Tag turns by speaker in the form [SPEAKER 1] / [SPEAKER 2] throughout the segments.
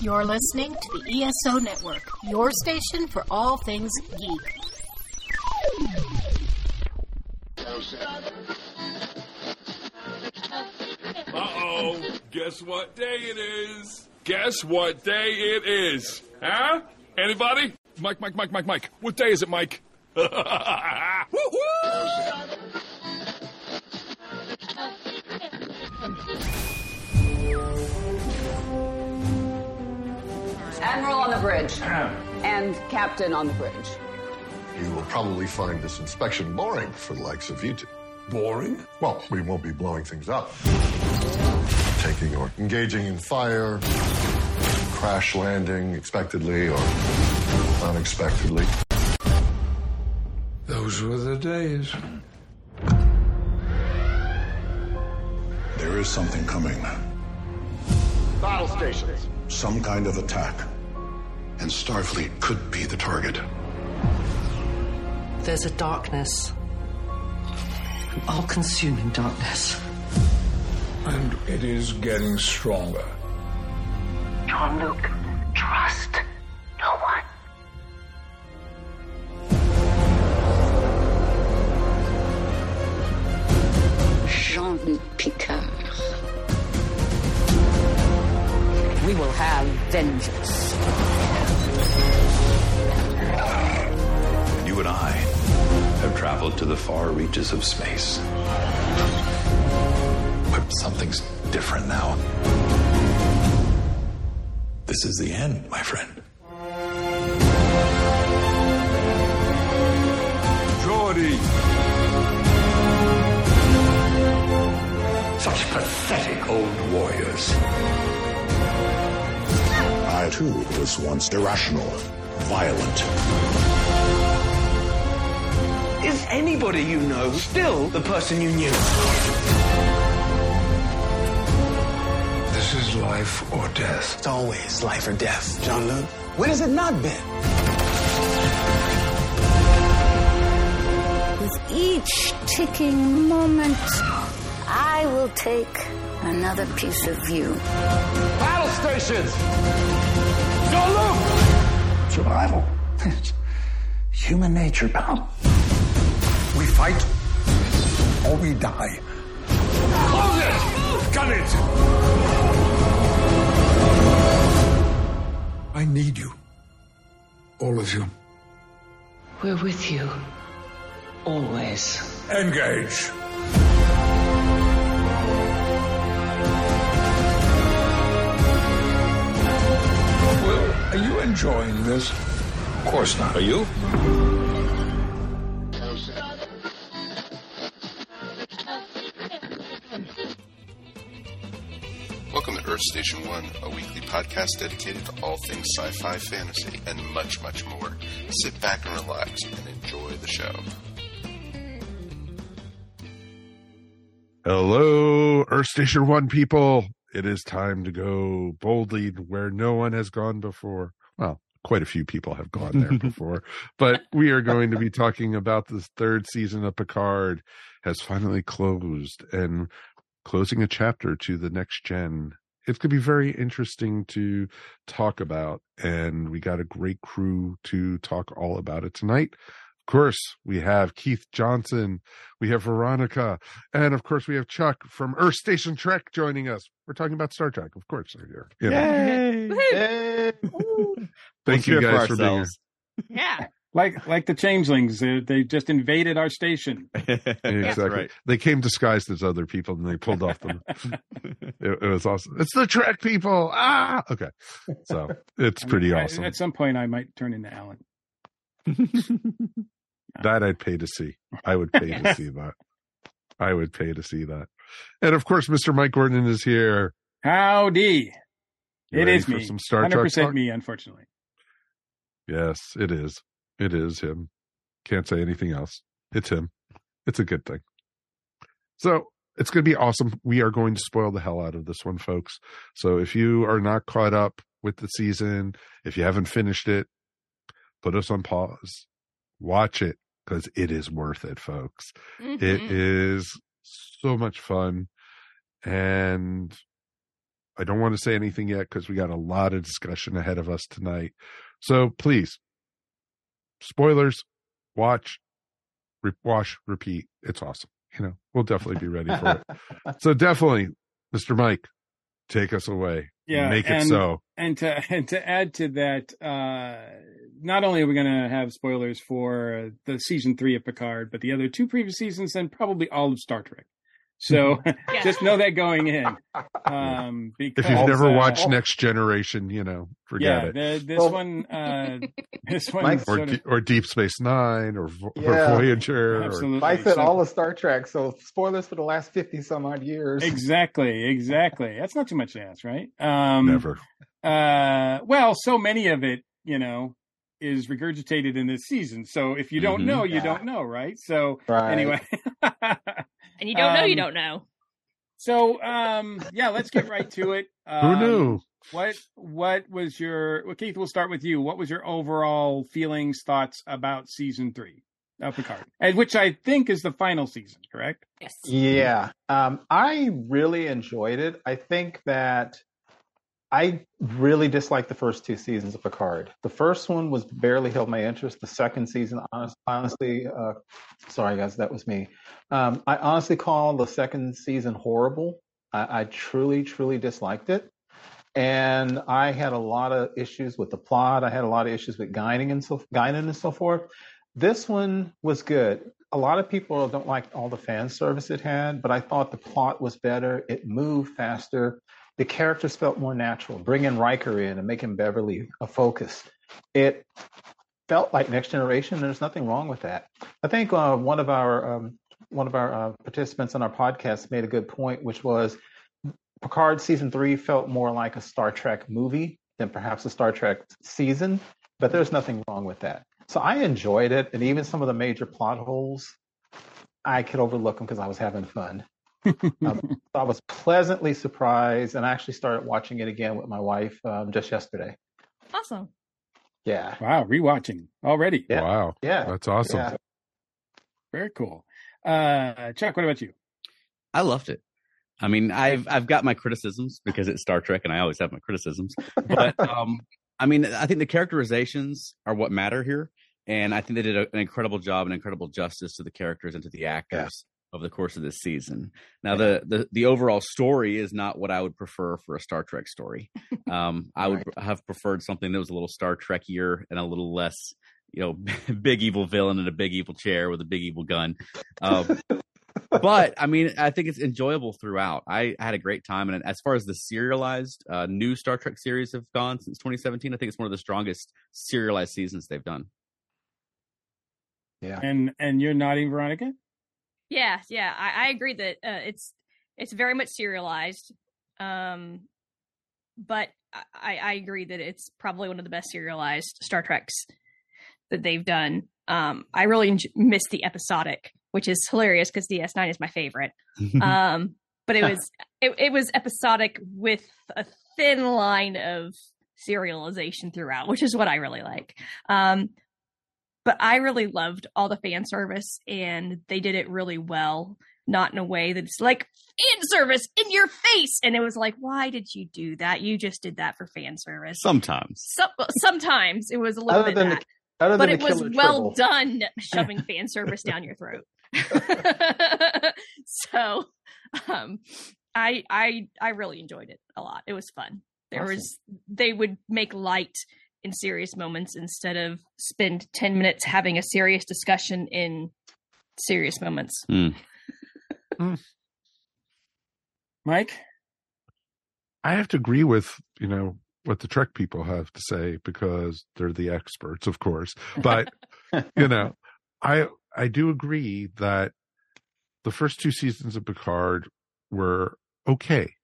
[SPEAKER 1] You're listening to the ESO Network, your station for all things geek.
[SPEAKER 2] Uh oh. Guess what day it is? Guess what day it is? Huh? Anybody? Mike, Mike, Mike, Mike, Mike. What day is it, Mike? Woo-hoo!
[SPEAKER 3] Bridge. and Captain on the bridge.
[SPEAKER 4] You will probably find this inspection boring for the likes of you two.
[SPEAKER 2] Boring?
[SPEAKER 4] Well, we won't be blowing things up. Taking or engaging in fire, crash landing expectedly or unexpectedly.
[SPEAKER 5] Those were the days.
[SPEAKER 6] There is something coming.
[SPEAKER 4] Battle stations.
[SPEAKER 6] Some kind of attack. And Starfleet could be the target.
[SPEAKER 7] There's a darkness. An all consuming darkness.
[SPEAKER 5] And it is getting stronger.
[SPEAKER 7] Jean-Luc, trust no one.
[SPEAKER 3] Jean-Luc Picard.
[SPEAKER 7] We will have vengeance.
[SPEAKER 8] Have traveled to the far reaches of space. But something's different now. This is the end, my friend.
[SPEAKER 2] Geordi!
[SPEAKER 5] Such pathetic old warriors.
[SPEAKER 6] I, too, was once irrational, violent.
[SPEAKER 9] Is anybody you know still the person you knew?
[SPEAKER 5] This is life or death.
[SPEAKER 9] It's always life or death, Jean-Luc. When has it not been?
[SPEAKER 10] With each ticking moment, I will take another piece of you.
[SPEAKER 2] Battle stations! John Luke!
[SPEAKER 5] Survival. Human nature, pal. We fight or we die.
[SPEAKER 2] Close it! Gun it!
[SPEAKER 5] I need you. All of you.
[SPEAKER 7] We're with you. Always.
[SPEAKER 5] Engage. Will, are you enjoying this? Of course not. Are you?
[SPEAKER 11] Welcome Earth Station One, a weekly podcast dedicated to all things sci fi, fantasy, and much, much more. Sit back and relax and enjoy the show.
[SPEAKER 12] Hello, Earth Station One people. It is time to go boldly where no one has gone before. Well, quite a few people have gone there before, but we are going to be talking about this third season of Picard has finally closed and closing a chapter to the next gen. It's going to be very interesting to talk about, and we got a great crew to talk all about it tonight. Of course, we have Keith Johnson, we have Veronica, and of course, we have Chuck from Earth Station Trek joining us. We're talking about Star Trek, of course. Here, you know.
[SPEAKER 13] Yay!
[SPEAKER 12] Thank you guys for being here.
[SPEAKER 13] Yeah.
[SPEAKER 14] Like like the changelings, they, they just invaded our station.
[SPEAKER 12] Exactly.
[SPEAKER 13] right.
[SPEAKER 12] They came disguised as other people and they pulled off the. it, it was awesome. It's the Trek people. Ah, okay. So it's pretty
[SPEAKER 14] I-
[SPEAKER 12] awesome.
[SPEAKER 14] At some point, I might turn into Alan.
[SPEAKER 12] That I'd pay to see. I would pay to see that. I would pay to see that. And of course, Mr. Mike Gordon is here.
[SPEAKER 14] Howdy.
[SPEAKER 12] You
[SPEAKER 14] It
[SPEAKER 12] ready
[SPEAKER 14] is
[SPEAKER 12] for
[SPEAKER 14] me.
[SPEAKER 12] Some Star
[SPEAKER 14] Hundred
[SPEAKER 12] Trek
[SPEAKER 14] percent
[SPEAKER 12] talk?
[SPEAKER 14] me, unfortunately.
[SPEAKER 12] Yes, it is. It is him. Can't say anything else. It's him. It's a good thing. So it's going to be awesome. We are going to spoil the hell out of this one, folks. So if you are not caught up with the season, if you haven't finished it, put us on pause. Watch it because it is worth it, folks. It
[SPEAKER 1] Mhm.
[SPEAKER 12] is so much fun. And I don't want to say anything yet because we got a lot of discussion ahead of us tonight. So please, spoilers, watch, re- wash, repeat. It's awesome. You know, we'll definitely be ready for it. so definitely, Mr. Mike, take us away.
[SPEAKER 14] Yeah,
[SPEAKER 12] make
[SPEAKER 14] and,
[SPEAKER 12] it so.
[SPEAKER 14] And to and to add to that, uh, not only are we going to have spoilers for the season three of Picard, but the other two previous seasons and probably all of Star Trek. So just know that going in. Um, because,
[SPEAKER 12] if you've never
[SPEAKER 14] uh,
[SPEAKER 12] watched Next Generation, you know, forget
[SPEAKER 14] yeah,
[SPEAKER 12] it.
[SPEAKER 14] The, this
[SPEAKER 13] Well-
[SPEAKER 14] one, uh, this one,
[SPEAKER 13] Mike's-
[SPEAKER 12] or,
[SPEAKER 14] of,
[SPEAKER 12] or Deep Space Nine, or,
[SPEAKER 13] Yeah.
[SPEAKER 12] or Voyager. Or,
[SPEAKER 14] absolutely.
[SPEAKER 13] I said
[SPEAKER 14] So-
[SPEAKER 13] all of Star Trek, so spoilers for the last fifty some odd years.
[SPEAKER 14] Exactly, exactly. That's not too much to ask, right? Um,
[SPEAKER 12] never.
[SPEAKER 14] Uh, well, so many of it, you know, is regurgitated in this season. So if you don't
[SPEAKER 8] Mhm.
[SPEAKER 14] know, you
[SPEAKER 13] Yeah.
[SPEAKER 14] don't know, right? So
[SPEAKER 13] Right.
[SPEAKER 14] anyway.
[SPEAKER 15] And you don't know, you
[SPEAKER 14] Um,
[SPEAKER 15] don't know.
[SPEAKER 14] So um yeah, let's get right to it.
[SPEAKER 12] Who
[SPEAKER 14] Um,
[SPEAKER 12] knew?
[SPEAKER 14] What what was your well, Keith, we'll start with you. What was your overall feelings, thoughts about season three of Picard? And which I think is the final season, correct?
[SPEAKER 15] Yes.
[SPEAKER 13] Yeah, um, I really enjoyed it. I think that I really disliked the first two seasons of Picard. The first one was barely held my interest. The second season, honest, honestly, uh, sorry guys, that was me. Um, I honestly call the second season horrible. I, I truly, truly disliked it. And I had a lot of issues with the plot. I had a lot of issues with Guinan and so Guinan and so forth. This one was good. A lot of people don't like all the fan service it had, but I thought the plot was better. It moved faster. The characters felt more natural. Bringing Riker in and making Beverly a focus. It felt like Next Generation. and There's nothing wrong with that. I think uh, one of our um, one of our uh, participants on our podcast made a good point, which was Picard season three felt more like a Star Trek movie than perhaps a Star Trek season, but there's nothing wrong with that. So I enjoyed it, and even some of the major plot holes, I could overlook them because I was having fun. Um, so I was pleasantly surprised, and I actually started watching it again with my wife um, just yesterday.
[SPEAKER 15] Awesome.
[SPEAKER 13] Yeah,
[SPEAKER 14] Wow, rewatching already.
[SPEAKER 13] Yeah.
[SPEAKER 12] Wow.
[SPEAKER 13] yeah,
[SPEAKER 12] That's awesome.
[SPEAKER 13] yeah.
[SPEAKER 14] Very cool. Uh Chuck, what about you?
[SPEAKER 8] I loved it. I mean, I've I've got my criticisms because it's Star Trek, and I always have my criticisms. But um, I mean, I think the characterizations are what matter here, and I think they did a, an incredible job and incredible justice to the characters and to the actors over the course of this season. Now, the the the overall story is not what I would prefer for a Star Trek story. Um, I would have preferred something that was a little Star Trekier and a little less, you know, big evil villain in a big evil chair with a big evil gun. Um, but I mean, I think it's enjoyable throughout. I had a great time, and as far as the serialized uh, new Star Trek series have gone since 2017, I think it's one of the strongest serialized seasons they've done.
[SPEAKER 13] Yeah.
[SPEAKER 14] And and you're nodding, Veronica?
[SPEAKER 15] Yeah, yeah, I, I agree that uh, it's it's very much serialized, um, but I, I agree that it's probably one of the best serialized Star Treks that they've done. Um, I really enj- miss the episodic, which is hilarious because DS9 is my favorite. um, but it was it, it was episodic with a thin line of serialization throughout, which is what I really like. Um, but I really loved all the fan service, and they did it really well. Not in a way that's like fan service in your face, and it was like, why did you do that? You just did that for fan service.
[SPEAKER 8] Sometimes,
[SPEAKER 15] So, sometimes it was a little
[SPEAKER 13] Other
[SPEAKER 15] bit
[SPEAKER 13] than the- other
[SPEAKER 15] but
[SPEAKER 13] than
[SPEAKER 15] it was well
[SPEAKER 13] tribble.
[SPEAKER 15] done shoving fan service down your throat. so, um, I I I really enjoyed it a lot. It was fun. There
[SPEAKER 13] Awesome.
[SPEAKER 15] was they would make light in serious moments instead of spend 10 minutes having a serious discussion in serious moments.
[SPEAKER 14] Mike?
[SPEAKER 12] I have to agree with, you know, what the Trek people have to say because they're the experts, of course. But, you know, I I do agree that the first two seasons of Picard were okay.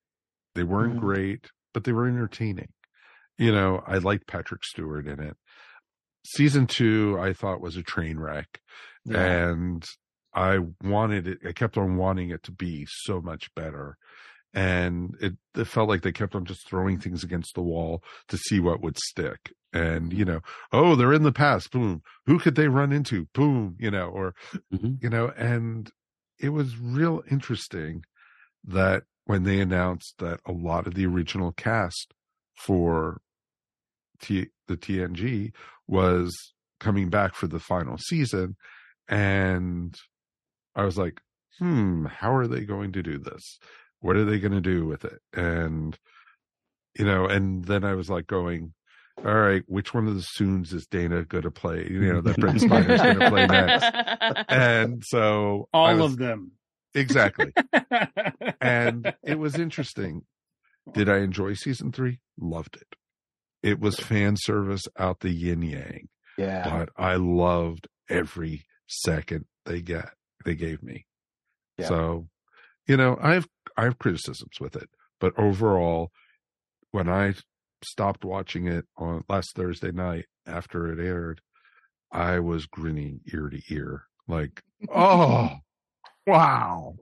[SPEAKER 12] They weren't
[SPEAKER 13] Mhm.
[SPEAKER 12] great, but they were entertaining. You know, I liked Patrick Stewart in it. Season two, I thought was a train wreck.
[SPEAKER 13] Yeah.
[SPEAKER 12] And I wanted it, I kept on wanting it to be so much better. And it, it felt like they kept on just throwing things against the wall to see what would stick. And, you know, oh, they're in the past, boom. Who could they run into? Boom, you know, or, mm-hmm. you know, and it was real interesting that when they announced that a lot of the original cast for T, the TNG was coming back for the final season. And I was like, hmm, how are they going to do this? What are they going to do with it? And, you know, and then I was like going, all right, which one of the Soongs is Dana going to play? You know, that Brent going to play next. And so
[SPEAKER 14] all
[SPEAKER 12] was,
[SPEAKER 14] of them.
[SPEAKER 12] Exactly. and it was interesting. Did I enjoy season three? Loved it. It was fan service out the yin yang.
[SPEAKER 13] Yeah.
[SPEAKER 12] But I loved every second they get they gave me. Yeah. So, you know, I have I have criticisms with it, but overall, when I stopped watching it on last Thursday night after it aired, I was grinning ear to ear, like, oh, wow.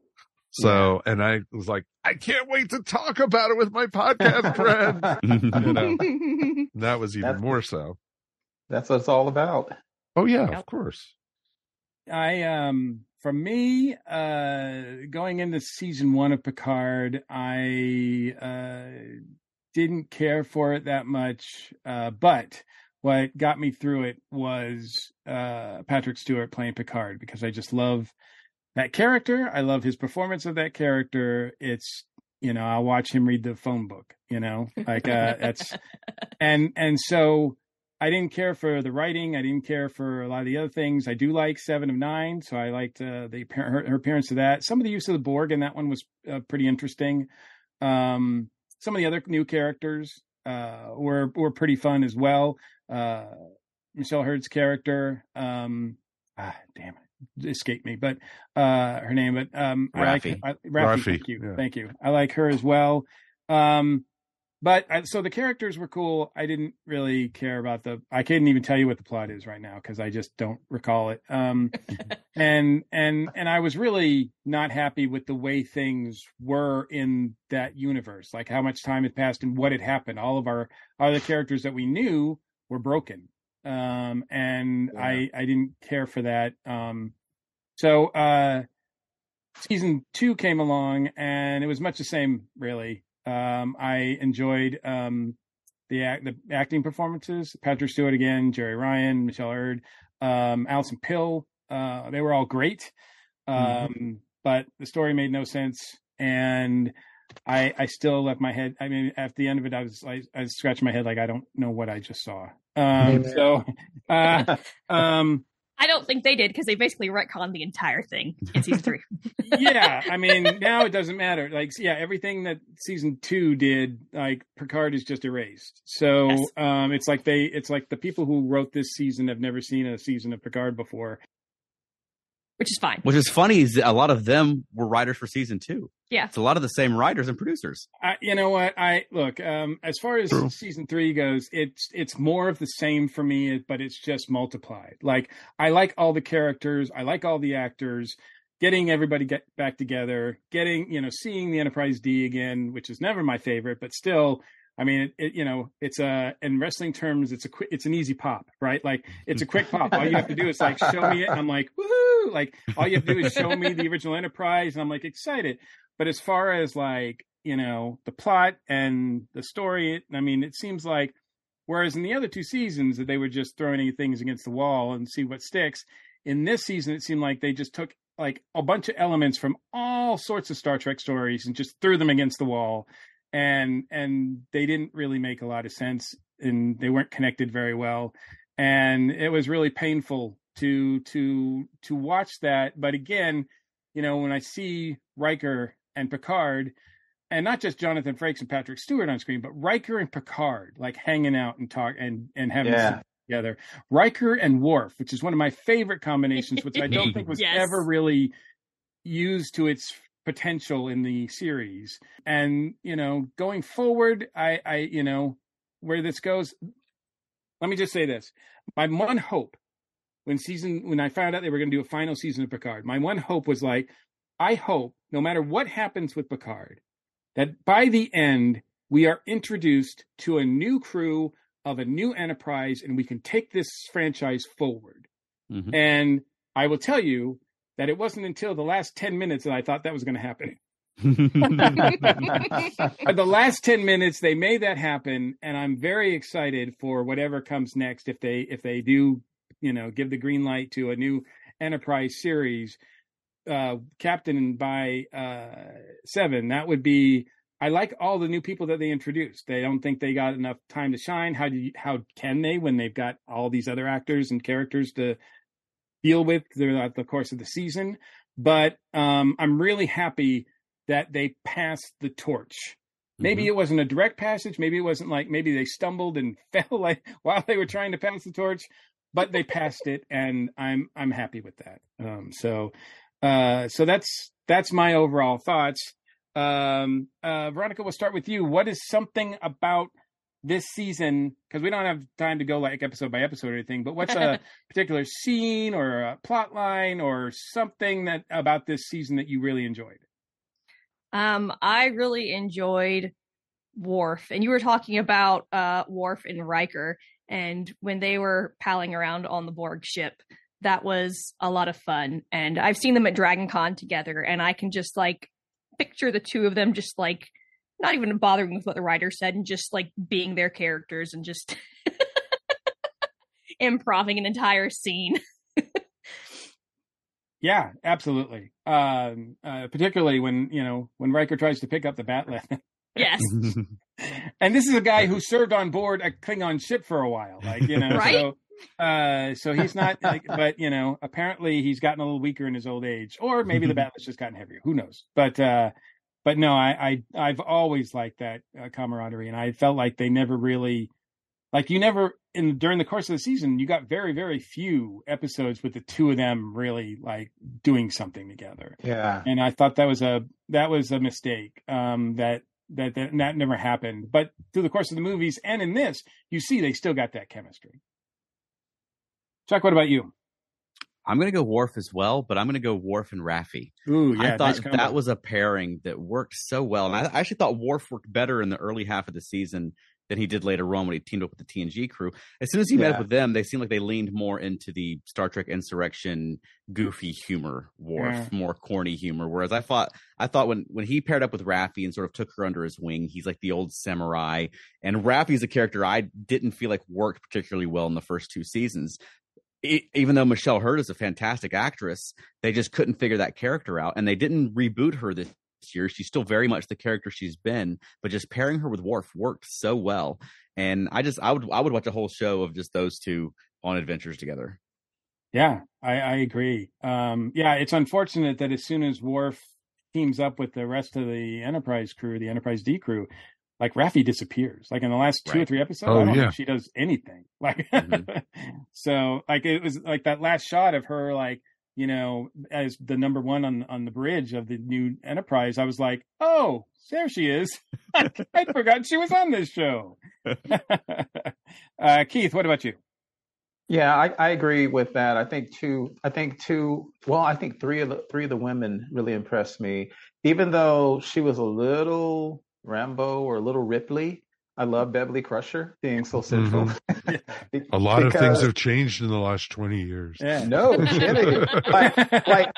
[SPEAKER 12] So, and I was like, I can't wait to talk about it with my podcast friend. you know, that was even that's, more so.
[SPEAKER 13] That's what it's all about.
[SPEAKER 12] Oh yeah, yep. of course.
[SPEAKER 14] I um for me, uh going into season one of Picard, I uh didn't care for it that much. Uh but what got me through it was uh Patrick Stewart playing Picard because I just love that character. I love his performance of that character. It's you know, I'll watch him read the phone book, you know, like uh that's and and so I didn't care for the writing. I didn't care for a lot of the other things. I do like Seven of Nine, so I liked uh, the her, her, appearance of that. Some of the use of the Borg in that one was uh, pretty interesting. Um, some of the other new characters uh, were were pretty fun as well. Uh, Michelle Hurd's character, um, ah, damn it, escaped me, but uh, her name, but um,
[SPEAKER 8] Raffi.
[SPEAKER 14] I like I, Raffi,
[SPEAKER 12] Raffi,
[SPEAKER 14] Thank you,
[SPEAKER 12] yeah.
[SPEAKER 14] thank you. I like her as well. Um, but I, so the characters were cool. I didn't really care about the. I couldn't even tell you what the plot is right now because I just don't recall it. Um, and and and I was really not happy with the way things were in that universe, like how much time had passed and what had happened. All of our other characters that we knew were broken, um, and yeah. I I didn't care for that. Um, so uh, season two came along, and it was much the same, really. Um, I enjoyed um, the act, the acting performances. Patrick Stewart again, Jeri Ryan, Michelle Hurd, um, Alison Pill. Uh, they were all great, mm-hmm. but the story made no sense, and I I still left my head. I mean, at the end of it, I was I, I scratched my head like I don't know what I just saw. Um, so, uh, um,
[SPEAKER 15] I don't think they did because they basically retconned the entire thing in season three.
[SPEAKER 14] yeah, I mean now it doesn't matter. Like yeah, everything that season two did, like Picard is just erased. So yes. um, it's like they, it's like the people who wrote this season have never seen a season of Picard before,
[SPEAKER 15] which is fine.
[SPEAKER 8] Which is funny is a lot of them were writers for season two.
[SPEAKER 15] Yeah,
[SPEAKER 8] it's a lot of the same writers and producers.
[SPEAKER 14] I, you know what? I look um, as far as True. season three goes, it's it's more of the same for me, but it's just multiplied. Like I like all the characters, I like all the actors. Getting everybody get back together, getting you know, seeing the Enterprise D again, which is never my favorite, but still I mean, it, it, you know, it's a in wrestling terms, it's a it's an easy pop, right? Like it's a quick pop. All you have to do is like show me it. I'm like, woohoo! Like all you have to do is show me the original Enterprise, and I'm like excited. But as far as like you know the plot and the story, I mean, it seems like whereas in the other two seasons that they were just throwing things against the wall and see what sticks. In this season, it seemed like they just took like a bunch of elements from all sorts of Star Trek stories and just threw them against the wall and and they didn't really make a lot of sense and they weren't connected very well and it was really painful to to to watch that but again you know when i see Riker and Picard and not just Jonathan Frakes and Patrick Stewart on screen but Riker and Picard like hanging out and talk and and having
[SPEAKER 13] yeah.
[SPEAKER 14] together Riker and Worf which is one of my favorite combinations which I don't think was
[SPEAKER 15] yes.
[SPEAKER 14] ever really used to its potential in the series. And, you know, going forward, I, I, you know, where this goes, let me just say this. My one hope when season, when I found out they were going to do a final season of Picard, my one hope was like, I hope no matter what happens with Picard, that by the end, we are introduced to a new crew of a new enterprise and we can take this franchise forward. Mm-hmm. And I will tell you, that it wasn't until the last 10 minutes that I thought that was going to happen. the last 10 minutes they made that happen and i'm very excited for whatever comes next if they if they do you know give the green light to a new enterprise series. Uh captain by uh seven that would be i like all the new people that they introduced. They don't think they got enough time to shine. How do you how can they when they've got all these other actors and characters to deal with throughout the course of the season. But um i'm really happy that they passed the torch. Maybe
[SPEAKER 8] Mm-hmm.
[SPEAKER 14] it wasn't a direct passage. Maybe it wasn't like maybe they stumbled and fell like while they were trying to pass the torch but they passed it and i'm i'm happy with that. Um so uh so that's that's my overall thoughts. Um uh veronica we'll start with you. What is something about this season because we don't have time to go like episode by episode or anything but what's a particular scene or a plot line or something that about this season that you really enjoyed
[SPEAKER 15] Um, I really enjoyed Worf, and you were talking about uh Worf and Riker, and when they were palling around on the Borg ship, that was a lot of fun. And I've seen them at Dragon Con together, and I can just like picture the two of them just like not even bothering with what the writer said and just like being their characters and just improving an entire scene.
[SPEAKER 14] Yeah, absolutely. Um, uh, particularly when you know when Riker tries to pick up the bat'leth.
[SPEAKER 15] yes.
[SPEAKER 14] and this is a guy who served on board a Klingon ship for a while, like you know.
[SPEAKER 15] Right?
[SPEAKER 14] So, uh, so he's not, like, but you know, apparently he's gotten a little weaker in his old age, or maybe the bat'leth's just gotten heavier. Who knows? But uh, but no, I, I I've always liked that uh, camaraderie, and I felt like they never really, like you never in during the course of the season, you got very very few episodes with the two of them really like doing something together
[SPEAKER 13] Yeah.
[SPEAKER 14] and I thought that was a that was a mistake. Um, that that that that never happened. But through the course of the movies and in this, you see they still got that chemistry. Chuck, what about you?
[SPEAKER 8] I'm going to go Worf as well, but I'm going to go Worf and Raffi.
[SPEAKER 14] Ooh, yeah,
[SPEAKER 8] I thought
[SPEAKER 14] nice
[SPEAKER 8] that was a pairing that worked so well, and I I actually thought Worf worked better in the early half of the season than he did later on when he teamed up with the TNG crew. As soon as he met up with them, they seemed like they leaned more into the Star Trek Insurrection goofy humor, Worf,
[SPEAKER 14] Yeah.
[SPEAKER 8] more corny humor. Whereas I thought I thought when when he paired up with Raffi and sort of took her under his wing, he's like the old samurai. And Raffi's a character I didn't feel like worked particularly well in the first two seasons even though Michelle Hurd is a fantastic actress, they just couldn't figure that character out, and they didn't reboot her this year. She's still very much the character she's been, but just pairing her with Worf worked so well. And I just I would I would watch a whole show of just those two on adventures together.
[SPEAKER 14] Yeah, I, I agree. Um, yeah, it's unfortunate that as soon as Worf teams up with the rest of the Enterprise crew, the Enterprise D crew, like Raffi disappears. Like in the last two or three episodes,
[SPEAKER 12] Oh,
[SPEAKER 14] I don't
[SPEAKER 12] yeah.
[SPEAKER 14] think she does anything. Like,
[SPEAKER 8] Mhm.
[SPEAKER 14] so like it was like that last shot of her, like you know, as the number one on on the bridge of the new Enterprise. I was like, oh, there she is. I forgot she was on this show. uh, Keith, what about you?
[SPEAKER 13] Yeah, I, I agree with that. I think two. I think two. Well, I think three of the three of the women really impressed me. Even though she was a little Rambo or little Ripley, I love Beverly Crusher being so central. Be-
[SPEAKER 12] A lot of things have changed in the last 20 years.
[SPEAKER 14] Yeah.
[SPEAKER 13] No kidding. like, like,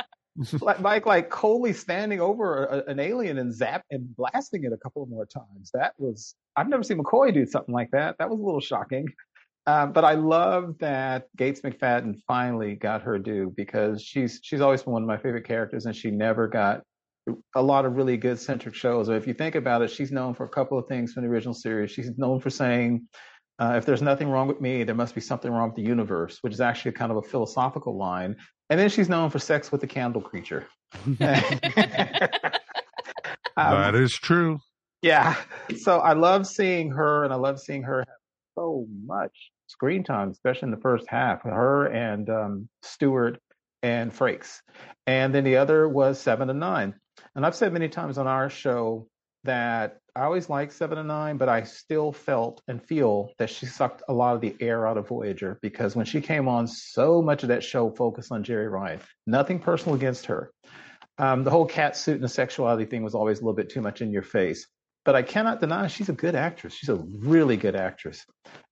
[SPEAKER 13] like, like, like Coley standing over a, an alien and zap and blasting it a couple more times. That was I've never seen McCoy do something like that. That was a little shocking. Um, but I love that Gates McFadden finally got her due because she's she's always been one of my favorite characters, and she never got a lot of really good centric shows. Or if you think about it, she's known for a couple of things from the original series. She's known for saying, uh, "If there's nothing wrong with me, there must be something wrong with the universe," which is actually kind of a philosophical line. And then she's known for sex with the candle creature. Um,
[SPEAKER 12] that is true.
[SPEAKER 13] yeah. So I love seeing her, and I love seeing her have so much screen time, especially in the first half. Her and um, Stewart and Frakes, and then the other was Seven and Nine. And I've said many times on our show that I always liked Seven and Nine, but I still felt and feel that she sucked a lot of the air out of Voyager because when she came on, so much of that show focused on Jeri Ryan. Nothing personal against her. Um, the whole cat suit and the sexuality thing was always a little bit too much in your face. But I cannot deny she's a good actress. She's a really good actress.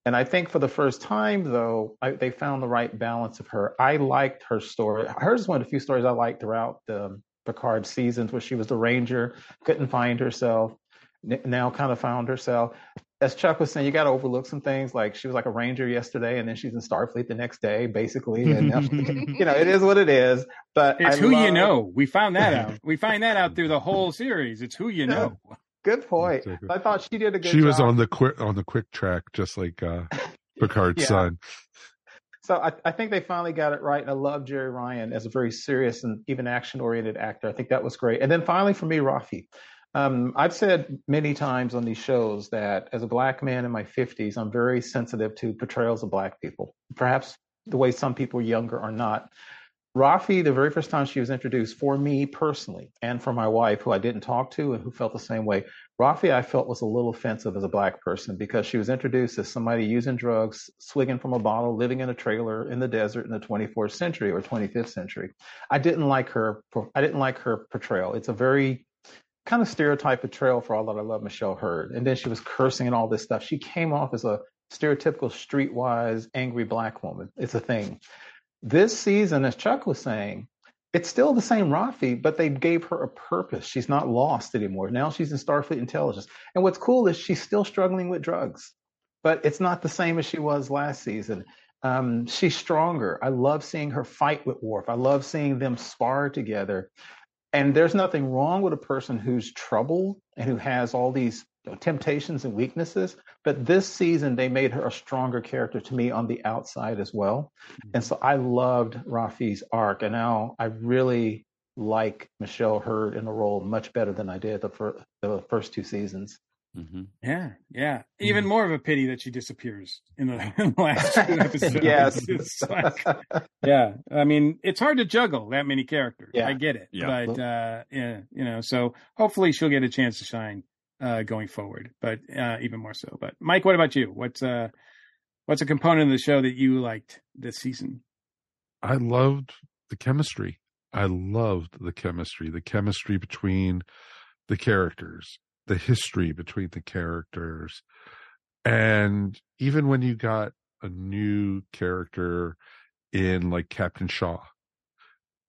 [SPEAKER 13] And I think for the first time, though, I, they found the right balance of her. I liked her story. Hers is one of the few stories I liked throughout the Picard seasons where she was the Ranger, couldn't find herself, now kind of found herself. As Chuck was saying, you got to overlook some things. Like she was like a Ranger yesterday, and then she's in Starfleet the next day, basically. And now, you know, it is what it is. But
[SPEAKER 14] it's
[SPEAKER 13] I
[SPEAKER 14] who
[SPEAKER 13] love,
[SPEAKER 14] you know. We found that out. We find that out through the whole series. It's who you know.
[SPEAKER 13] Good point. I thought she did a good.
[SPEAKER 12] She was on the quick on the quick track, just like uh, Picard's
[SPEAKER 13] Yeah.
[SPEAKER 12] son.
[SPEAKER 13] So I, I think they finally got it right, and I love Jeri Ryan as a very serious and even action-oriented actor. I think that was great. And then finally, for me, Raffi. Um, I've said many times on these shows that as a black man in my 50s, I'm very sensitive to portrayals of black people. Perhaps the way some people younger are not. Raffi, the very first time she was introduced, for me personally, and for my wife, who I didn't talk to and who felt the same way, Raffi, I felt was a little offensive as a black person because she was introduced as somebody using drugs, swigging from a bottle, living in a trailer in the desert in the 24th century or 25th century. I didn't like her. I didn't like her portrayal. It's a very kind of stereotype portrayal for all that I love Michelle Hurd. And then she was cursing and all this stuff. She came off as a stereotypical streetwise angry black woman. It's a thing. This season, as Chuck was saying, it's still the same Raffi, but they gave her a purpose. She's not lost anymore. Now she's in Starfleet Intelligence. And what's cool is she's still struggling with drugs, but it's not the same as she was last season. Um, she's stronger. I love seeing her fight with Worf. I love seeing them spar together. And there's nothing wrong with a person who's troubled and who has all these know, temptations and weaknesses. But this season, they made her a stronger character to me on the outside as well. And so I loved Raffi's arc. And now I really like Michelle Hurd in the role much better than I did the, fir- the first two seasons.
[SPEAKER 8] Mm-hmm.
[SPEAKER 14] Yeah, yeah. Even more of a pity that she disappears in the, in the last two episodes.
[SPEAKER 13] Yes.
[SPEAKER 14] It's like, yeah. I mean, it's hard to juggle that many characters.
[SPEAKER 13] Yeah.
[SPEAKER 14] I get it.
[SPEAKER 8] Yeah.
[SPEAKER 14] But uh yeah, you know, so hopefully she'll get a chance to shine uh going forward. But uh even more so. But Mike, what about you? What's uh what's a component of the show that you liked this season?
[SPEAKER 12] I loved the chemistry. I loved the chemistry, the chemistry between the characters, the history between the characters. And even when you got a new character in like Captain Shaw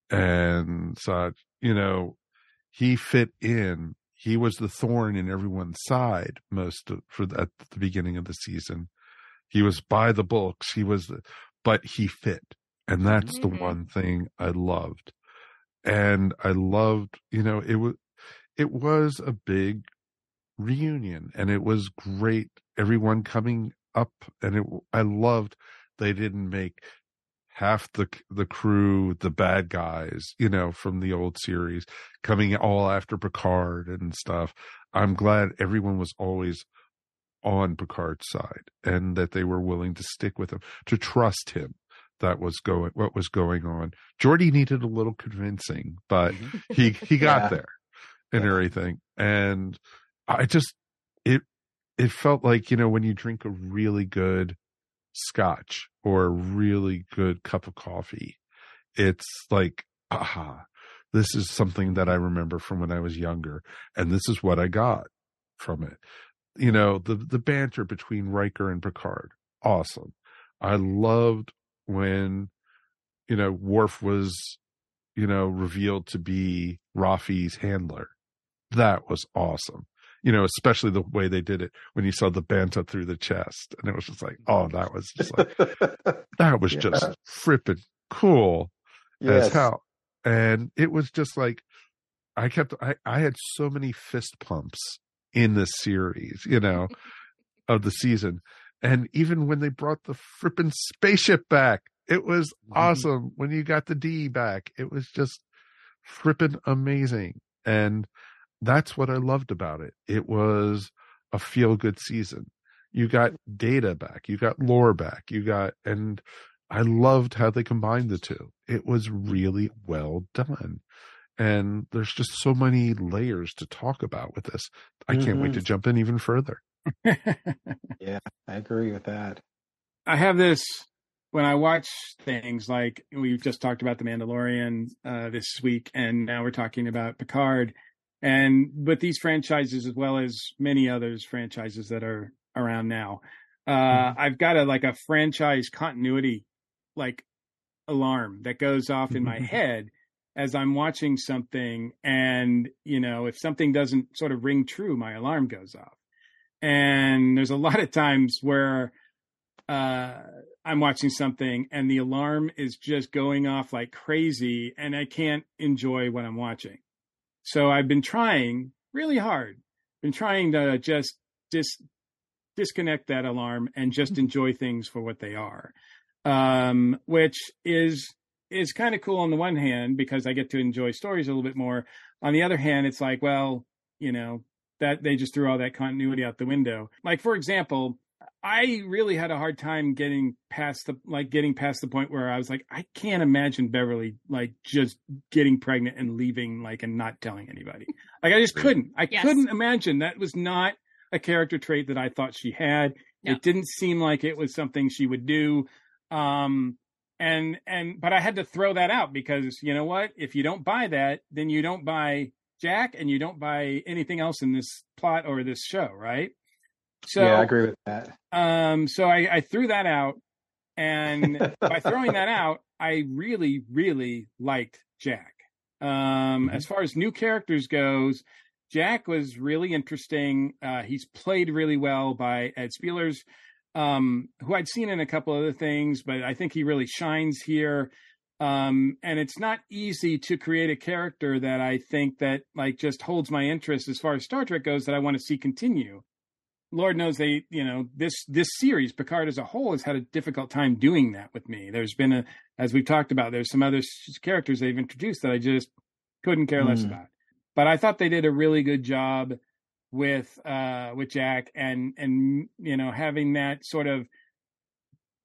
[SPEAKER 12] and such, you know, he fit in. He was the thorn in everyone's side most of, for the, at the beginning of the season. He was by the books. He was, the, but he fit. And that's the mm-hmm. one thing I loved. And I loved, you know, it was, it was a big reunion and it was great. Everyone coming up and it, I loved they didn't make half the the crew the bad guys you know from the old series coming all after Picard and stuff. I'm glad everyone was always on Picard's side and that they were willing to stick with him to trust him that was going what was going on. Geordi needed a little convincing but mm-hmm. he he got
[SPEAKER 13] Yeah.
[SPEAKER 12] there and everything. And i just it it felt like you know when you drink a really good scotch or a really good cup of coffee. It's like aha this is something that i remember from when i was younger and this is what i got from it. You know the the banter between Riker and Picard awesome. I loved when you know Worf was you know revealed to be Raffi's handler. That was awesome you know especially the way they did it when you saw the banta through the chest and it was just like mm-hmm. oh that was just like that was
[SPEAKER 13] Yeah.
[SPEAKER 12] just frippin' cool
[SPEAKER 13] Yes.
[SPEAKER 12] as hell. And it was just like i kept i i had so many fist pumps in this series you know of the season. And even when they brought the frippin' spaceship back it was mm-hmm. awesome. When you got the d back it was just frippin' amazing. And that's what i loved about it. It was a feel good season. You got data back you got lore back you got and i loved how they combined the two. It was really well done and there's just so many layers to talk about with this. I can't wait
[SPEAKER 13] Mhm.
[SPEAKER 12] to jump in even further.
[SPEAKER 13] Yeah, I agree with that.
[SPEAKER 14] I have this when I watch things like we've just talked about The Mandalorian uh, this week, and now we're talking about Picard, and with these franchises as well as many others franchises that are around now, uh, I've got a like a franchise continuity like alarm that goes off in my head as I'm watching something and, you know, if something doesn't sort of ring true, my alarm goes off. And there's a lot of times where uh, I'm watching something and the alarm is just going off like crazy and I can't enjoy what I'm watching. So I've been trying really hard, been trying to just dis- disconnect that alarm and just enjoy things for what they are. Um, which is is kind of cool on the one hand because I get to enjoy stories a little bit more. On the other hand, it's like, well, you know, that they just threw all that continuity out the window. Like for example, I really had a hard time getting past the like getting past the point where I was like, I can't imagine Beverly like just getting pregnant and leaving like and not telling anybody. Like I just couldn't. I yes. couldn't imagine that was not a character trait that I thought she had. No. It didn't seem like it was something she would do. Um and and but I had to throw that out because you know what? If you don't buy that, then you don't buy Jack and you don't buy anything else in this plot or this show, right?
[SPEAKER 13] So yeah, I agree with that.
[SPEAKER 14] Um, so I, I threw that out, and by throwing that out, I really, really liked Jack. Um, mm-hmm. As far as new characters goes, Jack was really interesting. Uh, he's played really well by Ed Speleers, um, who I'd seen in a couple other things, but I think he really shines here. Um, and it's not easy to create a character that I think that like just holds my interest as far as Star Trek goes that I want to see continue. Lord knows they, you know, this this series, Picard as a whole, has had a difficult time doing that with me. There's been a, as we've talked about, there's some other characters they've introduced that I just couldn't care less mm. about. But I thought they did a really good job with uh with Jack and and you know having that sort of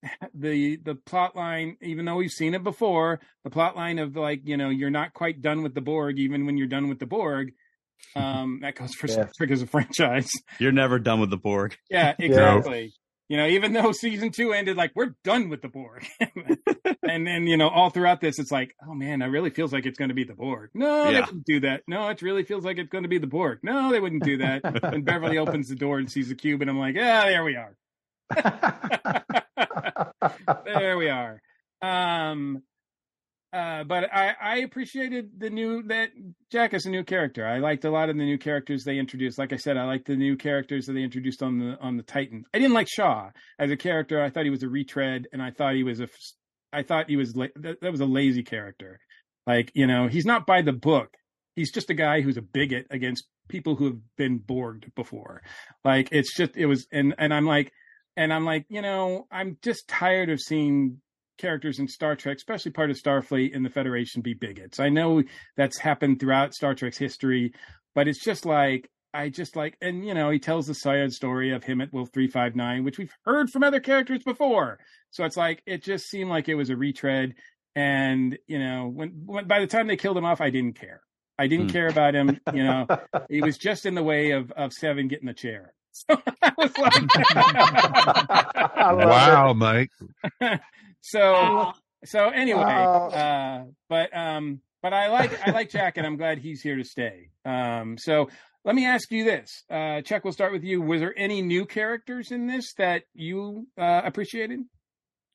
[SPEAKER 14] the the plot line even though we've seen it before the plot line of like you know you're not quite done with the borg even when you're done with the borg um, that goes for yeah. Star Trek as a franchise.
[SPEAKER 8] You're never done with the Borg.
[SPEAKER 14] Yeah, exactly. You know, even though season two ended like we're done with the Borg, and then you know all throughout this, it's like, oh man, it really feels like it's going to be the Borg. No, yeah. they wouldn't do that. No, it really feels like it's going to be the Borg. No, they wouldn't do that. and Beverly opens the door and sees the cube, and I'm like, yeah, there we are. there we are. Um, uh, but I, I appreciated the new that Jack is a new character. I liked a lot of the new characters they introduced. Like I said, I liked the new characters that they introduced on the on the Titans. I didn't like Shaw as a character. I thought he was a retread, and I thought he was a, I thought he was that, that was a lazy character. Like you know, he's not by the book. He's just a guy who's a bigot against people who have been borged before. Like it's just it was, and and I'm like, and I'm like, you know, I'm just tired of seeing characters in Star Trek, especially part of Starfleet and the Federation, be bigots. I know that's happened throughout Star Trek's history, but it's just like I just like, and you know, he tells the sad story of him at Wolf three five nine, which we've heard from other characters before. So it's like it just seemed like it was a retread, and you know, when, when by the time they killed him off, I didn't care. I didn't hmm. care about him. You know, he was just in the way of of Seven getting the chair. So I was
[SPEAKER 12] like, wow, it. Mike.
[SPEAKER 14] So so anyway, uh, but um, but I like I like Jack, and I'm glad he's here to stay. Um, so let me ask you this, uh, Chuck. We'll start with you. Was there any new characters in this that you uh, appreciated?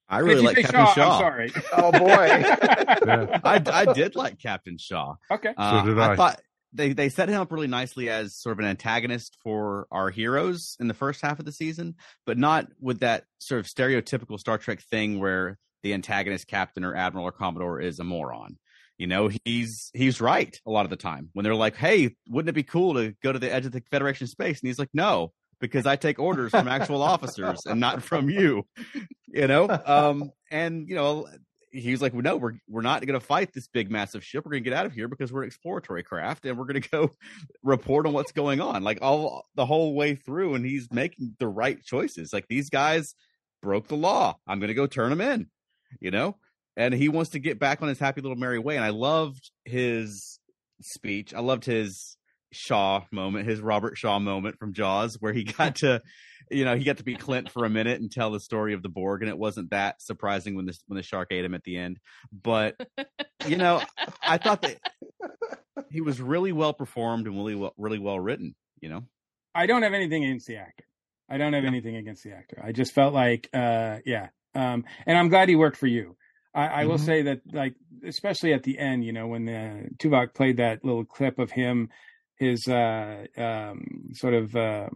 [SPEAKER 8] I really like Captain Shaw. Shaw.
[SPEAKER 14] I'm sorry.
[SPEAKER 13] Oh boy,
[SPEAKER 8] yeah. I I did like Captain Shaw.
[SPEAKER 14] Okay,
[SPEAKER 8] uh, so did I. I thought they they set him up really nicely as sort of an antagonist for our heroes in the first half of the season, but not with that sort of stereotypical Star Trek thing where the antagonist captain or admiral or commodore is a moron. You know, he's he's right a lot of the time when they're like, "Hey, wouldn't it be cool to go to the edge of the Federation space?" And he's like, "No, because I take orders from actual officers and not from you." You know, um, and you know, he's like, well, no, we're we're not going to fight this big massive ship. We're going to get out of here because we're an exploratory craft and we're going to go report on what's going on, like all the whole way through. And he's making the right choices. Like these guys broke the law. I'm going to go turn them in, you know. And he wants to get back on his happy little merry way. And I loved his speech. I loved his Shaw moment, his Robert Shaw moment from Jaws, where he got to you know, he got to be Quint for a minute and tell the story of the Borg, and it wasn't that surprising when the when the shark ate him at the end. But you know, I thought that he was really well performed and really well, really well written. You know,
[SPEAKER 14] I don't have anything against the actor. I don't have anything against the actor. I just felt like, uh, yeah, um, and I'm glad he worked for you. I, I will say that, like, especially at the end, you know, when the Tuvok played that little clip of him, his uh, um, sort of uh,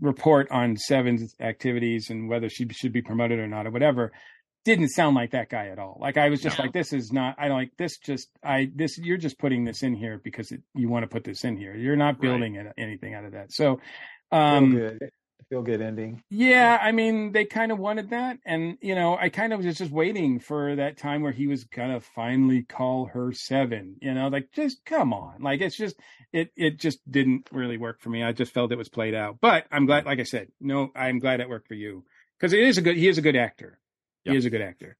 [SPEAKER 14] report on Seven's activities and whether she should be promoted or not or whatever, didn't sound like that guy at all. Like I was just
[SPEAKER 15] No.
[SPEAKER 14] like, this is not. I don't like this. Just I this. You're just putting this in here because it, you want to put this in here. You're not building it, anything out of that. So, um,
[SPEAKER 13] feel good. Ending.
[SPEAKER 14] yeah, I mean, they kind of wanted that, and you know, I kind of was just waiting for that time where he was gonna finally call her seven. You know, like just come on, like it's just it it just didn't really work for me. I just felt it was played out. But I'm glad, like I said, no, I'm glad it worked for you because it is a good. He is a good actor. He is a good actor.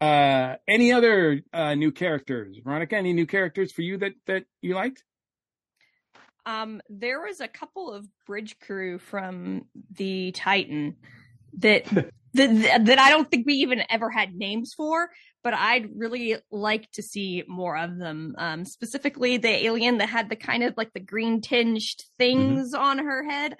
[SPEAKER 14] Uh, any other uh, new characters, Veronica? Any new characters for you that that you liked?
[SPEAKER 15] Um, there was a couple of bridge crew from the Titan that that that I don't think we even ever had names for, but I'd really like to see more of them. Um, specifically, the alien that had the kind of like the green tinged things on her head.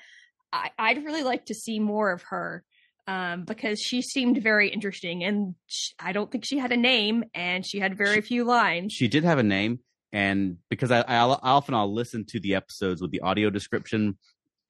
[SPEAKER 15] I, I'd really like to see more of her um, because she seemed very interesting, and sh I don't think she had a name, and she had very few lines.
[SPEAKER 8] She did have a name, and because I, I, I often I'll listen to the episodes with the audio description,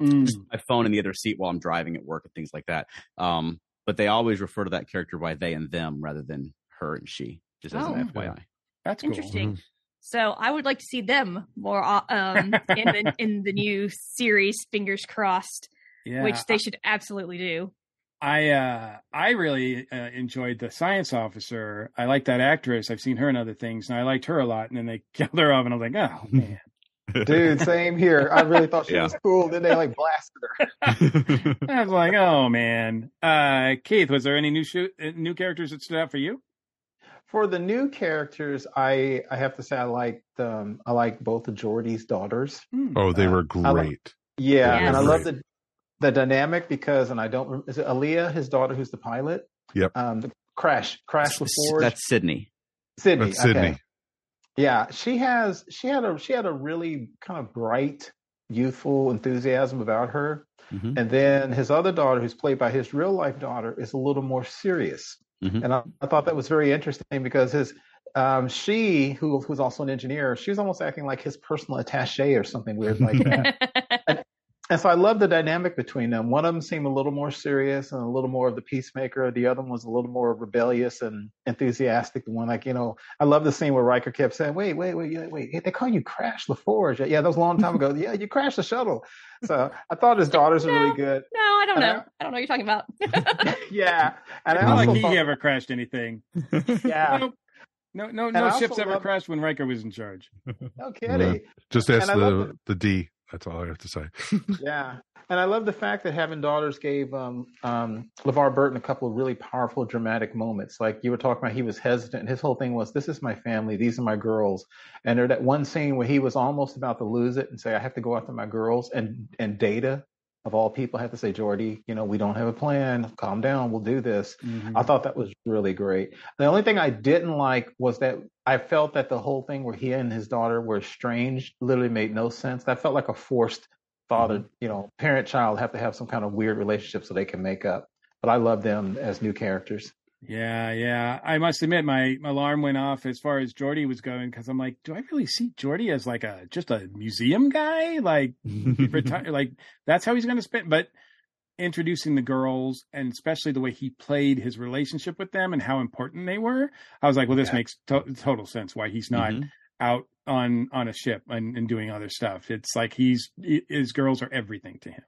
[SPEAKER 8] just on my phone in the other seat while I'm driving at work and things like that. Um, but they always refer to that character by they and them rather than her and she, just as
[SPEAKER 15] Oh.
[SPEAKER 8] an FYI.
[SPEAKER 14] That's
[SPEAKER 15] interesting. So I would like to see them more uh, um, in the in the new series. Fingers crossed,
[SPEAKER 14] Yeah,
[SPEAKER 15] which they should absolutely do.
[SPEAKER 14] I uh I really uh, enjoyed the science officer. I like that actress. I've seen her in other things, and I liked her a lot. And then they killed her off, and I was like, oh man,
[SPEAKER 13] Dude, same here. I really thought she
[SPEAKER 14] Yeah.
[SPEAKER 13] was cool. Then they like blasted her.
[SPEAKER 14] I was like, oh man. Uh Keith, was there any new shoot, uh, new characters that stood out for you?
[SPEAKER 13] For the new characters, I I have to say I liked um I like both of Geordi's daughters.
[SPEAKER 12] Oh, they were
[SPEAKER 13] I like-
[SPEAKER 12] great.
[SPEAKER 13] Yeah, and I love the the dynamic because, and I don't rem- is it Aaliyah, his daughter, who's the pilot?
[SPEAKER 12] Yep.
[SPEAKER 13] Um, the crash crash with Forge.
[SPEAKER 8] That's Sidney.
[SPEAKER 13] Sidney.
[SPEAKER 12] That's Sidney.
[SPEAKER 13] okay. Yeah, she has she had a she had a really kind of bright, youthful enthusiasm about her.
[SPEAKER 8] Mhm.
[SPEAKER 13] And then his other daughter, who's played by his real life daughter, is a little more serious.
[SPEAKER 8] Mhm.
[SPEAKER 13] And I, I thought that was very interesting because his um, she, who who's also an engineer, she was almost acting like his personal attaché or something weird like that. and, and so I love the dynamic between them. One of them seemed a little more serious and a little more of the peacemaker. The other one was a little more rebellious and enthusiastic. The one, like, you know, I love the scene where Riker kept saying, wait, wait, wait, wait, wait, they call you Crash LaForge. Yeah, that was a long time ago. yeah, you crashed the shuttle. So I thought his daughters were really good.
[SPEAKER 15] No, I don't
[SPEAKER 13] And
[SPEAKER 15] know. I don't know what you're talking about.
[SPEAKER 13] Yeah. And I
[SPEAKER 14] Not like he
[SPEAKER 13] thought,
[SPEAKER 14] ever crashed anything.
[SPEAKER 13] yeah,
[SPEAKER 14] Nope. No, no,
[SPEAKER 13] And
[SPEAKER 14] no ships ever
[SPEAKER 13] love-
[SPEAKER 14] crashed when Riker was in charge.
[SPEAKER 13] no kidding.
[SPEAKER 12] Just ask
[SPEAKER 13] And I love
[SPEAKER 12] the the D. That's all I have to say.
[SPEAKER 13] Yeah. And I love the fact that having daughters gave um, um, LeVar Burton a couple of really powerful, dramatic moments. Like you were talking about, he was hesitant. His whole thing was, this is my family. These are my girls. And there that one scene where he was almost about to lose it and say, I have to go after my girls. And, and Data, of all people, had to say, Geordi, you know, we don't have a plan. Calm down. We'll do this. Mm-hmm. I thought that was really great. The only thing I didn't like was that I felt that the whole thing where he and his daughter were estranged literally made no sense. That felt like a forced father, mm-hmm. you know, parent child have to have some kind of weird relationship so they can make up. But I love them as new characters.
[SPEAKER 14] Yeah, yeah. I must admit, my, my alarm went off as far as Geordi was going because I'm like, do I really see Geordi as like a just a museum guy? Like, retire, like that's how he's going to spend. But introducing the girls and especially the way he played his relationship with them and how important they were, I was like, well, this
[SPEAKER 13] Yeah.
[SPEAKER 14] makes to- total sense why he's not
[SPEAKER 8] Mhm.
[SPEAKER 14] Out on on a ship and, and doing other stuff. It's like he's his girls are everything to him.